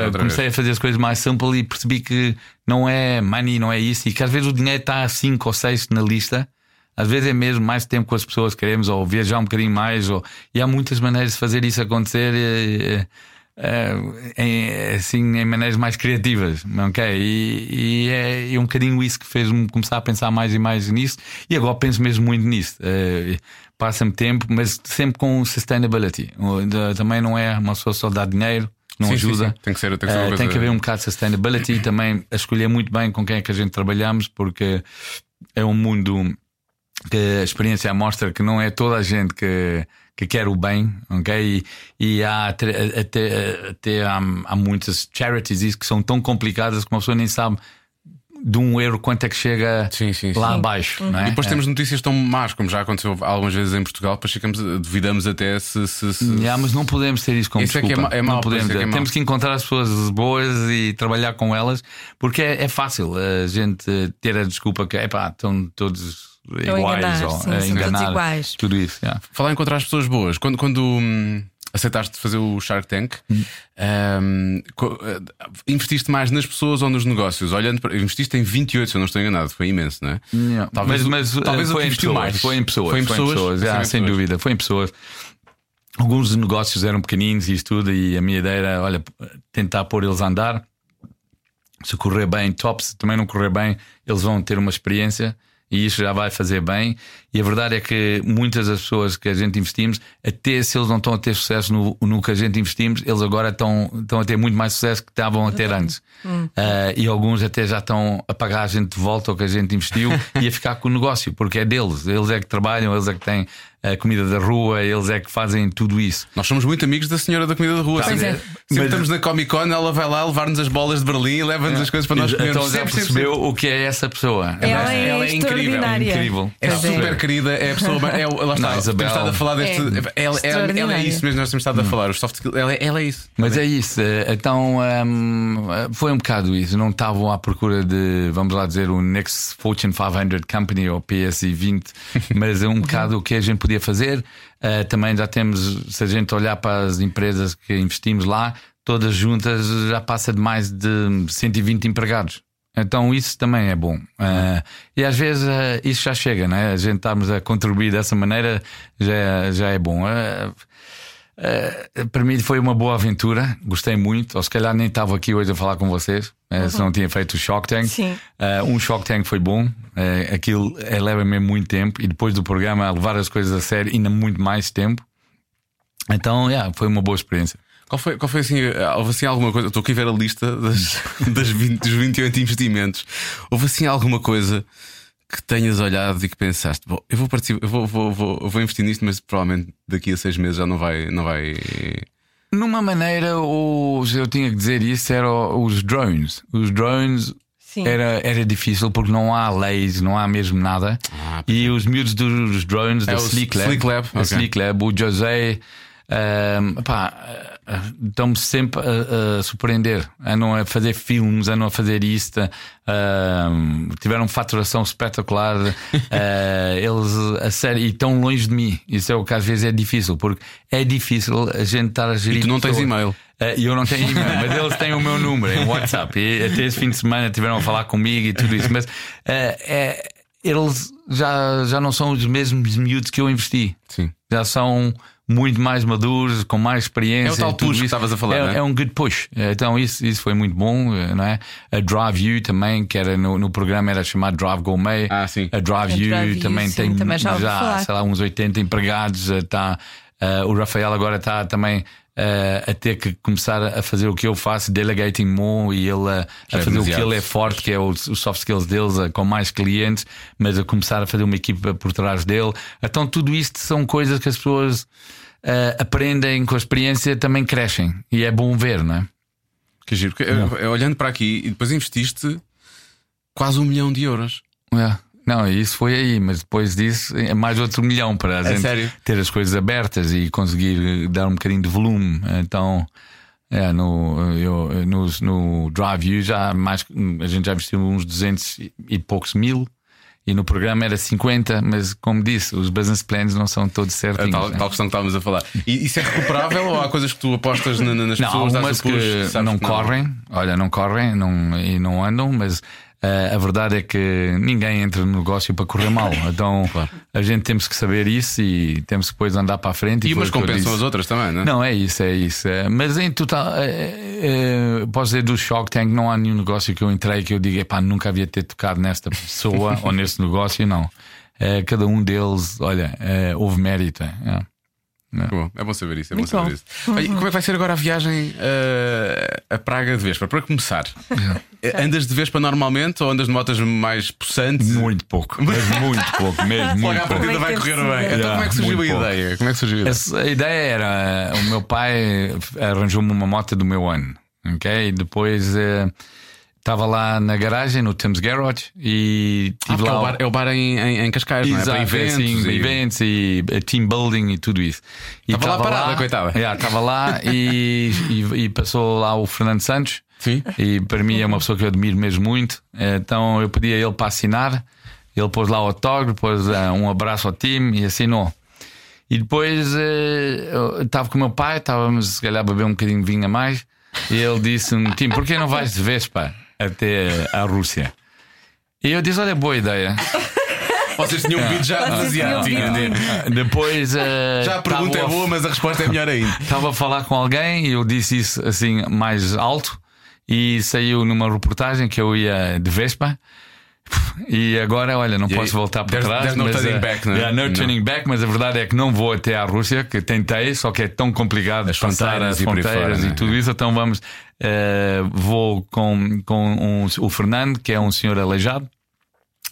A comecei vez. a fazer as coisas mais simples e percebi que não é money, não é isso, e que às vezes o dinheiro está a 5 ou 6 na lista. Às vezes é mesmo mais tempo com as pessoas que queremos, ou viajar um bocadinho mais, ou... e há muitas maneiras de fazer isso acontecer. eh, eh, em, assim, em maneiras mais criativas, ok? E, e é, é um bocadinho isso que fez-me começar a pensar mais e mais nisso, e agora penso mesmo muito nisso. Eh, Passa-me tempo, mas sempre com sustainability. Também não é uma pessoa só dar dinheiro, não Sim, sim, ajuda. sim. Tem que ser- tem que ser coisa- tem que haver um bocado de sustainability e também a escolher muito bem com quem é que a gente trabalhamos, porque é um mundo que a experiência mostra que não é toda a gente que, que quer o bem, ok? E, e há até, até, até há, há muitas charities isso que são tão complicadas que uma pessoa nem sabe de um euro quanto é que chega Sim, sim, lá sim. abaixo. Não é? E depois É. temos notícias tão más, como já aconteceu algumas vezes em Portugal, depois ficamos, duvidamos até se. se, se- Yeah, mas não podemos ter isso como Isso é que é desculpa. ma- é não isso podemos. é que é. Temos que encontrar as pessoas boas e trabalhar com elas, porque é, é fácil a gente ter a desculpa que epá, estão todos Iguais enganar, ou sim, a todos enganar. iguais. Tudo isso. yeah. Falar em encontrar as pessoas boas, quando, quando hum, aceitaste fazer o Shark Tank, Hum. hum, eh, investiste mais nas pessoas ou nos negócios? Olhando para, investiste em 28, se eu não estou enganado, foi imenso, não é? Yeah. Talvez mas, mas talvez eh, o foi, em investiu pessoas, mais. foi em pessoas. Foi em pessoas? yeah, Foi em sem pessoas. dúvida, foi em pessoas. Alguns negócios eram pequeninos e isso tudo, e a minha ideia era, olha, tentar pôr eles a andar. Se correr bem, top. Se também não correr bem, eles vão ter uma experiência e isso já vai fazer bem. E a verdade é que muitas das pessoas que a gente investimos, até se eles não estão a ter sucesso no, no que a gente investimos, eles agora estão, estão a ter muito mais sucesso que estavam a ter antes. Ah, e alguns até já estão a pagar a gente de volta o que a gente investiu e a ficar com o negócio, porque é deles. Eles é que trabalham, eles é que têm a comida da rua, eles é que fazem tudo isso. Nós somos muito amigos da senhora da comida da rua. Pois sempre é. sempre Mas- estamos na Comic Con, ela vai lá levar-nos as bolas de Berlim e leva-nos as coisas para nós comermos. Então já Sempre, percebeu sempre. o que é essa pessoa. Ela é extraordinária. incrível. É Pois é. super querida, é a pessoa. É, o- lá está, Não, Isabel. estado a falar deste. É ela, ela- ela é isso mesmo, nós temos estado a falar. Os soft ela, é- ela é isso. Mas é isso, eh, então hum, foi um bocado isso. Não estavam à procura de, vamos lá dizer, o Next Fortune 500 Company ou PSI 20, mas é um bocado o que a gente podia fazer. Eh, também já temos, se a gente olhar para as empresas que investimos lá, todas juntas já passa de mais de 120 empregados. Então isso também é bom. Eh, e às vezes eh, isso já chega, né? A gente estamos a contribuir dessa maneira já, já é bom. Eh, Uh, para mim foi uma boa aventura, gostei muito. Ou se calhar nem estava aqui hoje a falar com vocês, uh, se não tinha feito o Shock Tank. Sim. Uh, um Shock Tank foi bom, uh, aquilo leva-me muito tempo e depois do programa a levar as coisas a sério, ainda muito mais tempo. Então, yeah, foi uma boa experiência. Qual foi, qual foi assim, houve assim alguma coisa? Estou aqui a ver a lista das, das 20, dos 28 investimentos. Houve assim alguma coisa que tenhas olhado e que pensaste, bom, eu vou participar, eu vou, vou, vou, vou investir nisto, mas provavelmente daqui a seis meses já não vai. Não vai... Numa maneira, os, eu tinha que dizer isso, era os drones. Os drones Sim. era, era difícil porque não há leis, não há mesmo nada. Ah, e os miúdos dos drones É da Sleek Lab, Lab, a ok. Sleek Lab, o José, ahm, pá, ah, estão-me sempre a, a surpreender. Andam a fazer filmes, andam a fazer isto. ahm, tiveram faturação espetacular. ah, eles, a sério, e estão longe de mim. Isso é o que às vezes é difícil, porque é difícil a gente estar a gerir. E tu não tens e-mail. E eu não tenho e-mail, mas eles têm o meu número em WhatsApp. E até esse fim de semana tiveram a falar comigo e tudo isso. Mas é, eles já, já não são os mesmos miúdos que eu investi. Sim. Já são muito mais maduros, com mais experiência. É o tal push que estavas a falar, É, é? é um good push. Então isso, isso foi muito bom, não é? A Drive You também, que era no, no programa, era chamado Drive Gourmet. Ah, sim. A Drive A You Drive You, também sim, tem também já falar. sei lá, uns 80 empregados. eh, Tá, eh, o Rafael agora está também eh, a ter que começar a fazer o que eu faço, delegating more, e ele a, Já a é fazer o que ele é forte, que é os, os soft skills deles, eh, com mais clientes, mas a começar a fazer uma equipa por trás dele. Então, tudo isto são coisas que as pessoas eh, aprendem com a experiência, também crescem, e é bom ver, não é? Que giro. Porque, eh, eh, olhando para aqui, e depois investiste quase um milhão de euros. É. Não, isso foi aí, mas depois disso é mais outro milhão para a gente sério? ter as coisas abertas e conseguir dar um bocadinho de volume. Então, é, no, eu, no, no Drive You já mais, a gente já investiu uns 200 e poucos mil e no programa era 50, mas como disse, os business plans não são todos A certinhos. tal, né? tal questão que estávamos a falar. E isso é recuperável ou há coisas que tu apostas na- na- nas Não, pessoas? algumas o push, que não que correm, olha, não correm não, e não andam, mas eh, a verdade é que ninguém entra no negócio para correr mal. Então a gente temos que saber isso e temos que depois andar para a frente. E foi umas compensam as outras também, não é? Não, é isso, é isso. É, Mas em total, é, é, posso dizer do Shark Tank, não há nenhum negócio que eu entrei que eu diga, pá, nunca havia ter tocado nesta pessoa ou nesse negócio, não. É, cada um deles, olha, é, houve mérito. É, é. Bom, é bom saber isso. É Muito bom saber bom. isso. E como é que vai ser agora a viagem eh, a Praga de Vespa? Para começar, eh, andas de Vespa normalmente ou andas de motas mais possantes? Muito pouco, mas muito pouco, mesmo. Logo Muito à pouco. partida vai correr bem. deve Então, como é que surgiu a ideia? Como é que surgiu a ideia? Essa- A ideia era: o meu pai arranjou-me uma moto do meu ano, ok? E depois eh, estava lá na garagem, no Thames Garage, e Ah, tive porque é lá. o bar, é o bar em, em, em Cascais, não é? Para Exato, eventos. assim, e- eventos e eh, team building e tudo isso. E Estava lá parada, coitada. Yeah, Estava lá e, e, e passou lá o Fernando Santos. Sim. E para mim é uma pessoa que eu admiro mesmo muito. Então eu pedi a ele para assinar. Ele pôs lá o autógrafo, pôs eh, um abraço ao time e assinou. E depois eh, estava com o meu pai, estávamos se calhar a beber um bocadinho de vinho a mais. E ele disse-me: Tim, porquê não vais de Vespa até à Rússia? E eu disse: Olha, boa ideia. Vocês tinham bebido já demasiado. né? Depois. eh, Já a pergunta é boa, mas a resposta é melhor ainda. Estava a falar com alguém e eu disse isso assim mais alto e saiu numa reportagem que eu ia de Vespa. E agora, olha, não E posso aí, voltar para there's- trás. there's no mas, turning eh, back, não é? yeah, no Não. turning back, mas a verdade é que não vou até à Rússia, que tentei, só que é tão complicado As passar fronteiras as e fronteiras fora, e né? tudo isso. Então vamos, eh, vou com, com um- o Fernando, que é um senhor aleijado.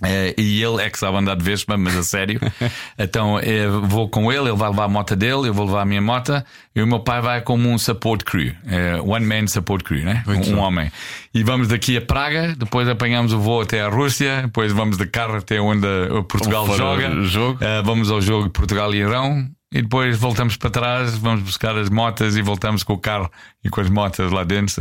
Eh, e ele é que sabe andar de Vespa, mas a sério. então eh, vou com ele, ele vai levar a moto dele, eu vou levar a minha moto e o meu pai vai como um support crew, eh, one man support crew, né? Muito Um, um homem. E vamos daqui a Praga, depois apanhamos o voo até a Rússia, depois vamos de carro até onde Portugal joga. jogo. Eh, vamos ao jogo Portugal e Irão. E depois voltamos para trás, vamos buscar as motas e voltamos com o carro e com as motas lá dentro,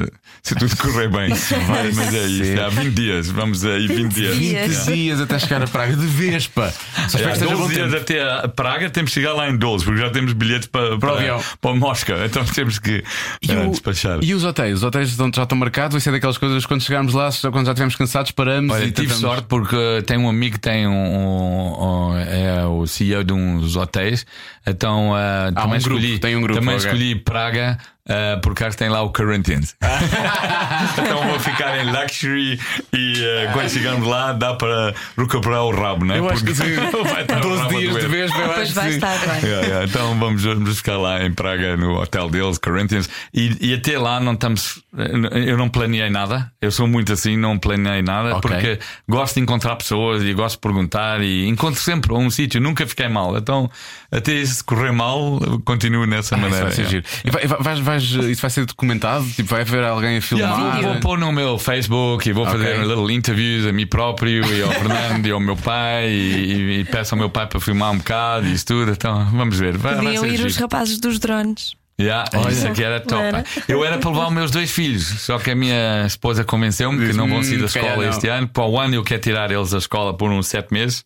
se, tudo correr bem. Mas é isso, há 20 dias, vamos aí 20 dias. dias. 20 dias até chegar a Praga de Vespa. Só espero É, que esteja bom 12 dias tempo. até a Praga, temos que chegar lá em 12, porque já temos bilhetes para, para, avião. para Mosca, então temos que E, eh, o- despachar. e os hotéis? Os hotéis já estão marcados. Vai ser daquelas coisas quando chegarmos lá, quando já estivermos cansados, paramos Olha, e tive tentamos- sorte porque tenho um amigo que tem um, um- um- é o CEO de uns hotéis, então uh, também um grupo, escolhi, tem um grupo, também ok. escolhi Praga Uh, porque acho que tem lá o Corinthians. então vou ficar em luxury e uh, quando chegamos lá dá para recuperar o rabo, né? Eu acho que sim. vai estar o 12 rabo a dias de vez, eu acho vai estar bem. Yeah, yeah. Então vamos, vamos ficar lá em Praga, no hotel deles, Corinthians. E, e até lá não estamos. Eu não planeei nada. Eu sou muito assim, não planeei nada. Ok. Porque gosto de encontrar pessoas e gosto de perguntar. E encontro sempre um sítio, nunca fiquei mal. Então, até se correr mal, continuo nessa Ah, isso maneira. vai ser yeah. giro. E vai- vai- vais- vais- isso vai ser documentado? Tipo, vai haver alguém a filmar? Yeah, vou pôr no meu Facebook e vou Ok. fazer little interviews a mim próprio e ao Fernando e ao meu pai e, e peço ao meu pai para filmar um bocado e isso tudo. Então vamos ver. Vai, vai Podiam ser ir giro. os rapazes dos drones. Yeah, isso aqui era top. Era. Eu era para levar os meus dois filhos, só que a minha esposa convenceu-me que não vão sair da "Hum, escola não." este ano. Para o ano eu quero tirar eles da escola por uns sete meses.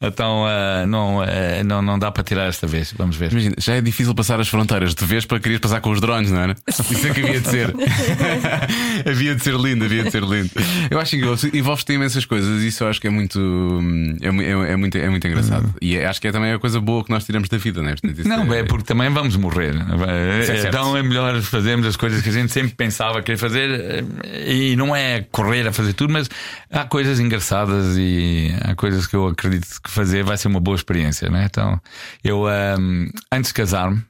Então ah, não, ah, não, não dá para tirar esta vez. Vamos ver. Imagina, já é difícil passar as fronteiras de vez para querias passar com os drones, não era? Isso é que havia de ser. havia de ser lindo, havia de ser lindo. Eu acho que envolve-te em imensas coisas isso eu acho que é muito. É, é, é muito, é muito engraçado. E é- acho que é também a coisa boa que nós tiramos da vida, não é? Isso Não, é porque também vamos morrer. É. Então é melhor fazermos as coisas que a gente sempre pensava querer fazer eh, e não é correr a fazer tudo, mas há coisas engraçadas e há coisas que eu acredito que fazer vai ser uma boa experiência, né? Então, eu ahm, antes de casar-me,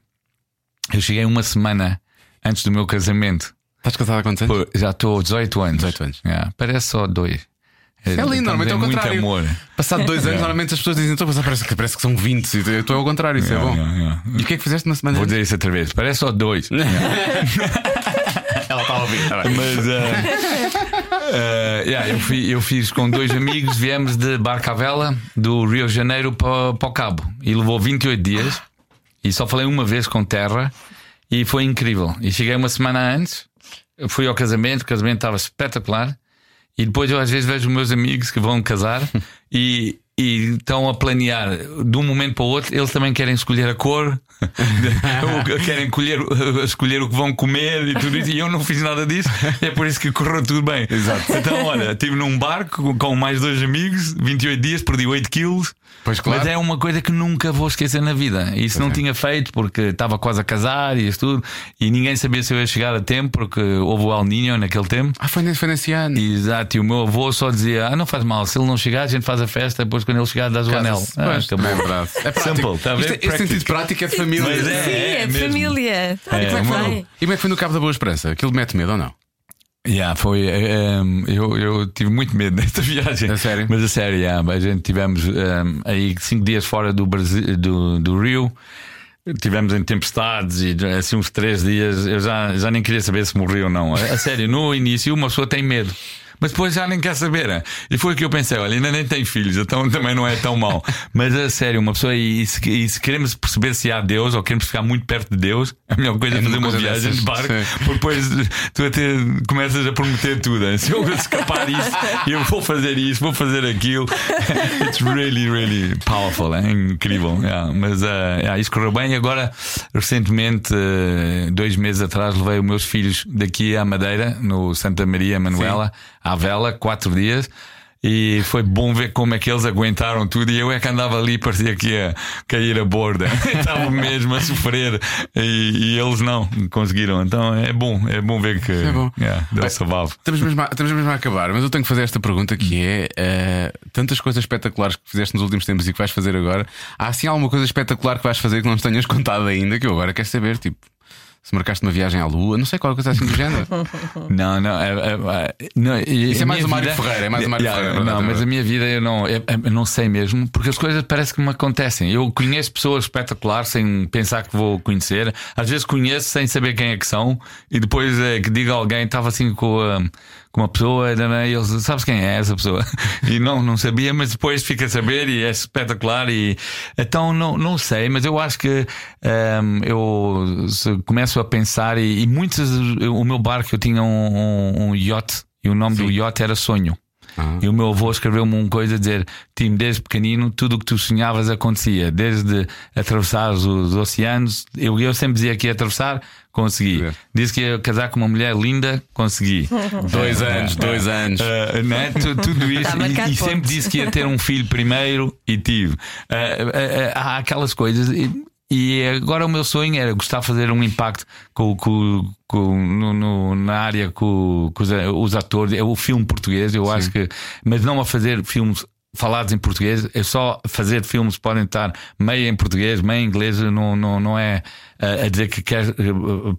eu cheguei uma semana antes do meu casamento. Estás casado há quantos anos? Já estou 18 anos. 18 anos. Yeah, parece só dois. É lindo, normalmente é o contrário. amor. Passado dois anos, normalmente as pessoas dizem, "Então, parece, que- parece que são 20. E Eu estou ao contrário, isso é Yeah, bom. yeah, yeah. E o que é que fizeste na semana? Vou dizer isso outra vez. Parece só dois. Ela está a ouvir, bem. Mas ah, ah, yeah, eu, fui- eu fiz com dois amigos, viemos de barca à vela do Rio de Janeiro para, para o Cabo e levou 28 dias e só falei uma vez com terra e foi incrível. E cheguei uma semana antes, fui ao casamento, o casamento estava espetacular. E depois eu às vezes vejo meus amigos que vão casar e, e estão a planear de um momento para o outro, eles também querem escolher a cor, querem colher, escolher o que vão comer e tudo isso, e eu não fiz nada disso, é por isso que correu tudo bem. Exato. Então, olha, estive num barco com mais dois amigos, 28 dias, perdi 8 quilos. Pois claro. Mas é uma coisa que nunca vou esquecer na vida. Isso não é. tinha feito porque estava quase a casar e isso tudo, e ninguém sabia se eu ia chegar a tempo porque houve o El Niño naquele tempo. Ah, foi nesse, foi nesse ano. Exato, e o meu avô só dizia: Ah, não faz mal, se ele não chegar, a gente faz a festa, depois quando ele chegar, dás o anel. Ah, Pois, acabou. é verdade. É prático. Simple, tá? Isto é- Esse sentido prático é de família. Mas é, Sim, é, de mesmo. família. Tá É, tudo uma- bem. E como é que foi no Cabo da Boa Esperança? Aquilo mete medo ou não? Yeah, foi. eh, um, eu, eu tive muito medo nesta viagem. Sério? Mas a sério, yeah, a gente tivemos um, aí cinco dias fora do, Brasil, do, do Rio. Tivemos em tempestades e assim uns três dias eu já, já nem queria saber se morri ou não. A sério, no início uma pessoa tem medo. Mas depois já nem quer saber. né? E foi o que eu pensei: olha, ainda nem tem filhos, então também não é tão mau. Mas a sério, uma pessoa, e se, e se queremos perceber se há Deus ou queremos ficar muito perto de Deus, a melhor coisa é, É fazer uma viagem dessas, de barco, sim. porque depois tu até começas a prometer tudo. hein? Se eu escapar disso, eu vou fazer isso, vou fazer aquilo. It's really, really powerful, é incrível. yeah. Mas uh, yeah, isso correu bem. E agora, recentemente, uh, dois meses atrás, levei os meus filhos daqui à Madeira, no Santa Maria Manuela, à vela, quatro dias. E foi bom ver como é que eles aguentaram tudo. E eu é que andava ali, parecia que ia cair a borda. Estava mesmo a sofrer. E, e eles não conseguiram. Então é bom, é bom ver que É bom. yeah, deu Bem, salvava. Estamos mesmo, a, estamos mesmo a acabar, mas eu tenho que fazer esta pergunta que é eh, tantas coisas espetaculares que fizeste nos últimos tempos e que vais fazer agora. Há assim alguma coisa espetacular que vais fazer que não nos tenhas contado ainda, que eu agora quero saber, tipo. Se marcaste uma viagem à Lua, não sei qual coisa assim do género. Não, não, é, é, é, não Isso é mais o Mário Ferreira, é mais o Mário Yeah, Ferreira, Não, mas a minha vida eu não, eu, eu não sei mesmo, porque as coisas parece que me acontecem. Eu conheço pessoas espetaculares sem pensar que vou conhecer. Às vezes conheço sem saber quem é que são, e depois é que diga alguém, estava assim com, a- com uma pessoa, né, e eles sabes quem é essa pessoa? E não, não sabia, mas depois fica a saber e é espetacular. E então não, não sei, mas eu acho que hum, eu se começo a pensar e, e muitos o meu barco eu tinha um, um, um yacht e o nome do yacht era Sonho. Ah. E o meu avô escreveu-me uma coisa a dizer: Tim, desde pequenino, tudo o que tu sonhavas acontecia. Desde atravessar os, os oceanos, eu, eu sempre dizia que ia atravessar, consegui. É. Disse que ia casar com uma mulher linda, consegui. dois anos, dois anos. Uh, né? Tu- Tudo isso. A marcar e, e sempre disse que ia ter um filho primeiro e tive. Uh, uh, uh, há aquelas coisas. E, E agora o meu sonho era gostar de fazer um impacto com, com, com no, no, na área com, com os, os, atores, é o filme português, eu Sim. acho que, mas não a fazer filmes falados em português, é só fazer filmes que podem estar meio em português, meio em inglês, não, não, não é a, a dizer que quer eh,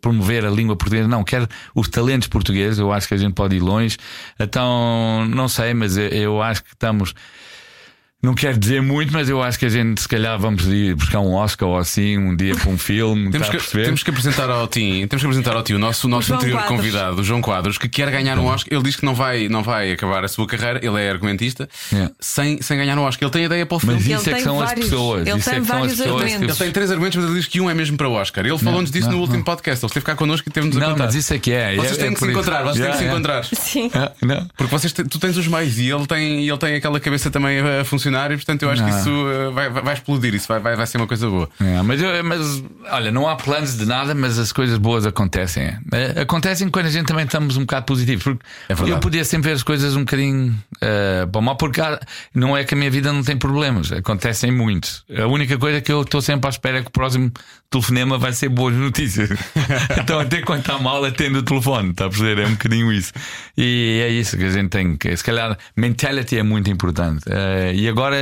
promover a língua portuguesa, não, quer os talentos portugueses, eu acho que a gente pode ir longe. Então, não sei, mas eu, eu acho que estamos não quero dizer muito, mas eu acho que a gente, se calhar, vamos ir buscar um Oscar ou assim, um dia para um filme. temos, que, temos que apresentar ao Tim, temos que apresentar ao Tim o nosso, o nosso anterior Quadros. convidado, o João Quadros, que quer ganhar um Oscar. Ele diz que não vai, não vai acabar a sua carreira, ele é argumentista, yeah. sem, sem ganhar um Oscar. Ele tem ideia para o filme. Mas isso é que são vários, as pessoas. Ele isso tem é vários que argumentos. Ele tem três argumentos, mas ele diz que um é mesmo para o Oscar. Ele falou-nos disso não, no último não. podcast. Ele esteve cá connosco e teve-nos a contar. Não, mas isso é que é. Vocês é, têm é que se encontrar, vocês têm que se encontrar. Sim. Porque vocês, tu tens os meios e ele tem, ele tem aquela cabeça também a funcionar e portanto eu acho que isso vai, vai, vai, explodir, isso vai, vai, vai ser uma coisa boa. É, mas, mas olha, não há planos de nada, mas as coisas boas acontecem. É, acontecem quando a gente também estamos um bocado positivos. Porque é eu podia sempre ver as coisas um bocadinho uh, para mal, porque não é que a minha vida não tem problemas, acontecem muitos. A única coisa que eu estou sempre à espera é que o próximo telefonema vai ser boas notícias. então, até quando está mal, atende o telefone, está a perceber? É um bocadinho isso. E é isso que a gente tem que. Se calhar, mentality é muito importante. Uh, e agora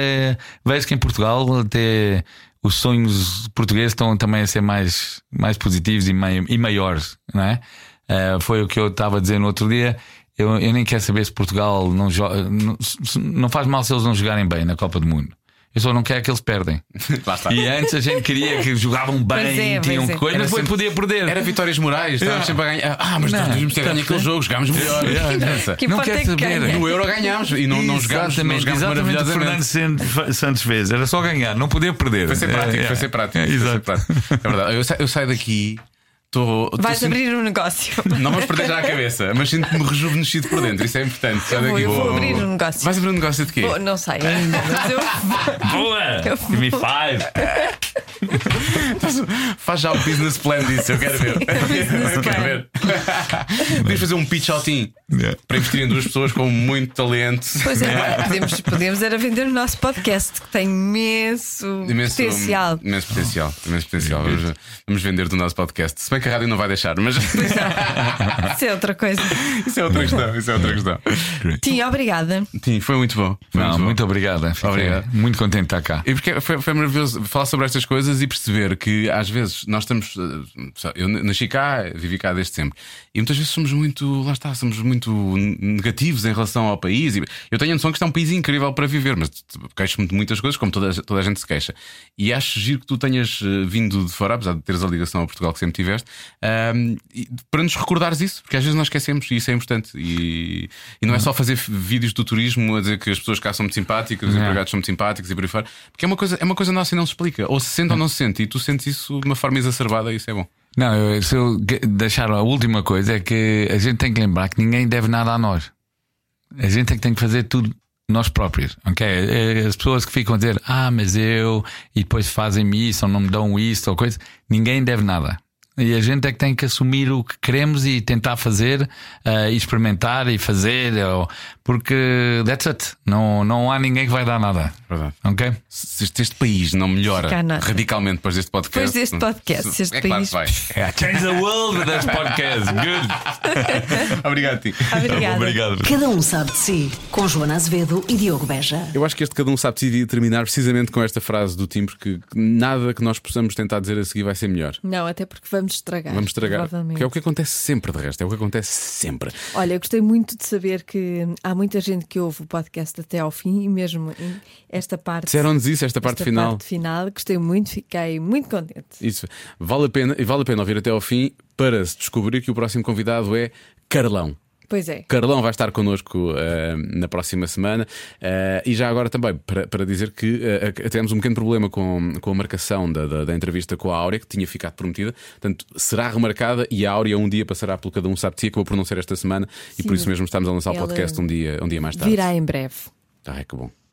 vejo que em Portugal até os sonhos portugueses estão também a ser mais, mais positivos e, mai, e maiores, não é? Uh, foi o que eu estava a dizer no outro dia. Eu, eu nem quero saber se Portugal não, joga, não, não faz mal se eles não jogarem bem na Copa do Mundo. Eu só não quero que eles perdem. e antes a gente queria que jogavam bem, é, tinham é. coisas, depois sempre, podia perder. Era vitórias morais, estávamos sempre a ganhar. Ah, mas não, nós devíamos ter ganho aquele jogo, jogámos melhor. que não quer saber. No Euro ganhámos e não, não jogámos, não jogámos exatamente o Fernando Santos fez. Era só ganhar, não podia perder. Foi ser prático, é, foi ser prático. É, exato. É verdade. Eu, eu saio daqui. Tô, tô Vais abrir um negócio. Não vamos perder já a cabeça, mas sinto-me rejuvenescido por dentro. Isso é importante. Eu vou, eu vou abrir um negócio. Vais abrir um negócio de quê? Vou, não sei ainda, mas eu. Boa! Give me five! Faz já o business plan disso, eu quero ver. eu quero ver. Podemos fazer um pitch ao team yeah. para investir em duas pessoas com muito talento. Pois é, podemos, podemos era vender o nosso podcast que tem imenso, imenso potencial. Imenso potencial. Imenso potencial. Vamos, vamos vender do nosso podcast. Se bem que a rádio não vai deixar, mas. Isso é outra coisa. Isso é outra questão. Isso é outra questão. Tim, obrigada. Tim, foi muito bom. Foi não, muito, muito obrigada. Obrigado. Muito contente de estar cá. E porque foi, foi maravilhoso falar sobre estas coisas e perceber que às vezes nós estamos. Eh, eu nasci cá, vivi cá desde sempre. E muitas vezes somos muito. Lá está, somos muito negativos em relação ao país. Eu tenho a noção que isto é um país incrível para viver, mas queixo-me de muitas coisas, como toda, toda a gente se queixa. E acho giro que tu tenhas eh, vindo de fora, apesar de teres a ligação a Portugal que sempre tiveste, um, para nos recordares isso, porque às vezes nós esquecemos e isso é importante. E, e não é só fazer vídeos do turismo a dizer que as pessoas cá são muito simpáticas, os empregados são muito simpáticos e por aí fora, porque é uma coisa, é uma coisa nossa e não se explica. Ou se sente ou não se sente, e tu sentes isso de uma forma exacerbada, e isso é bom. Não, eu, se eu deixar a última coisa é que a gente tem que lembrar que ninguém deve nada a nós. A gente é que tem que fazer tudo nós próprios, ok? É, as pessoas que ficam a dizer, ah, mas eu, e depois fazem-me isso ou não me dão isso ou coisa, ninguém deve nada. E a gente é que tem que assumir o que queremos e tentar fazer, uh, e experimentar e fazer, ou, porque that's it. Não, não há ninguém que vai dar nada. Verdade. Ok? Se este, este país não melhora radicalmente depois deste podcast. Depois deste podcast, se este é país. Claro que vai. Yeah, change the world with this podcast. Good. Obrigado, Ti. Obrigado. Obrigado. Cada um sabe de si, com Joana Azevedo e Diogo Beja. Eu acho que este Cada um sabe de si devia terminar precisamente com esta frase do Tim, porque nada que nós possamos tentar dizer a seguir vai ser melhor. Não, até porque vamos estragar. Vamos estragar. Que é o que acontece sempre, de resto. É o que acontece sempre. Olha, eu gostei muito de saber que há muita gente que ouve o podcast até ao fim e mesmo esta parte. Disseram-nos isso, esta parte esta final. parte final. Gostei muito, fiquei muito contente. Isso. Vale a pena, e vale a pena ouvir até ao fim para se descobrir que o próximo convidado é Carlão. Pois é. Carlão vai estar connosco uh, na próxima semana uh, e já agora também para, para dizer que uh, tivemos um pequeno problema com, com a marcação da, da, da, entrevista com a Áurea, que tinha ficado prometida. Portanto, será remarcada e a Áurea um dia passará pelo cada um sabe acabou por não ser esta semana Sim, e por isso mesmo estamos a lançar o podcast um dia, um dia mais tarde. Virá em breve. Ah, que bom.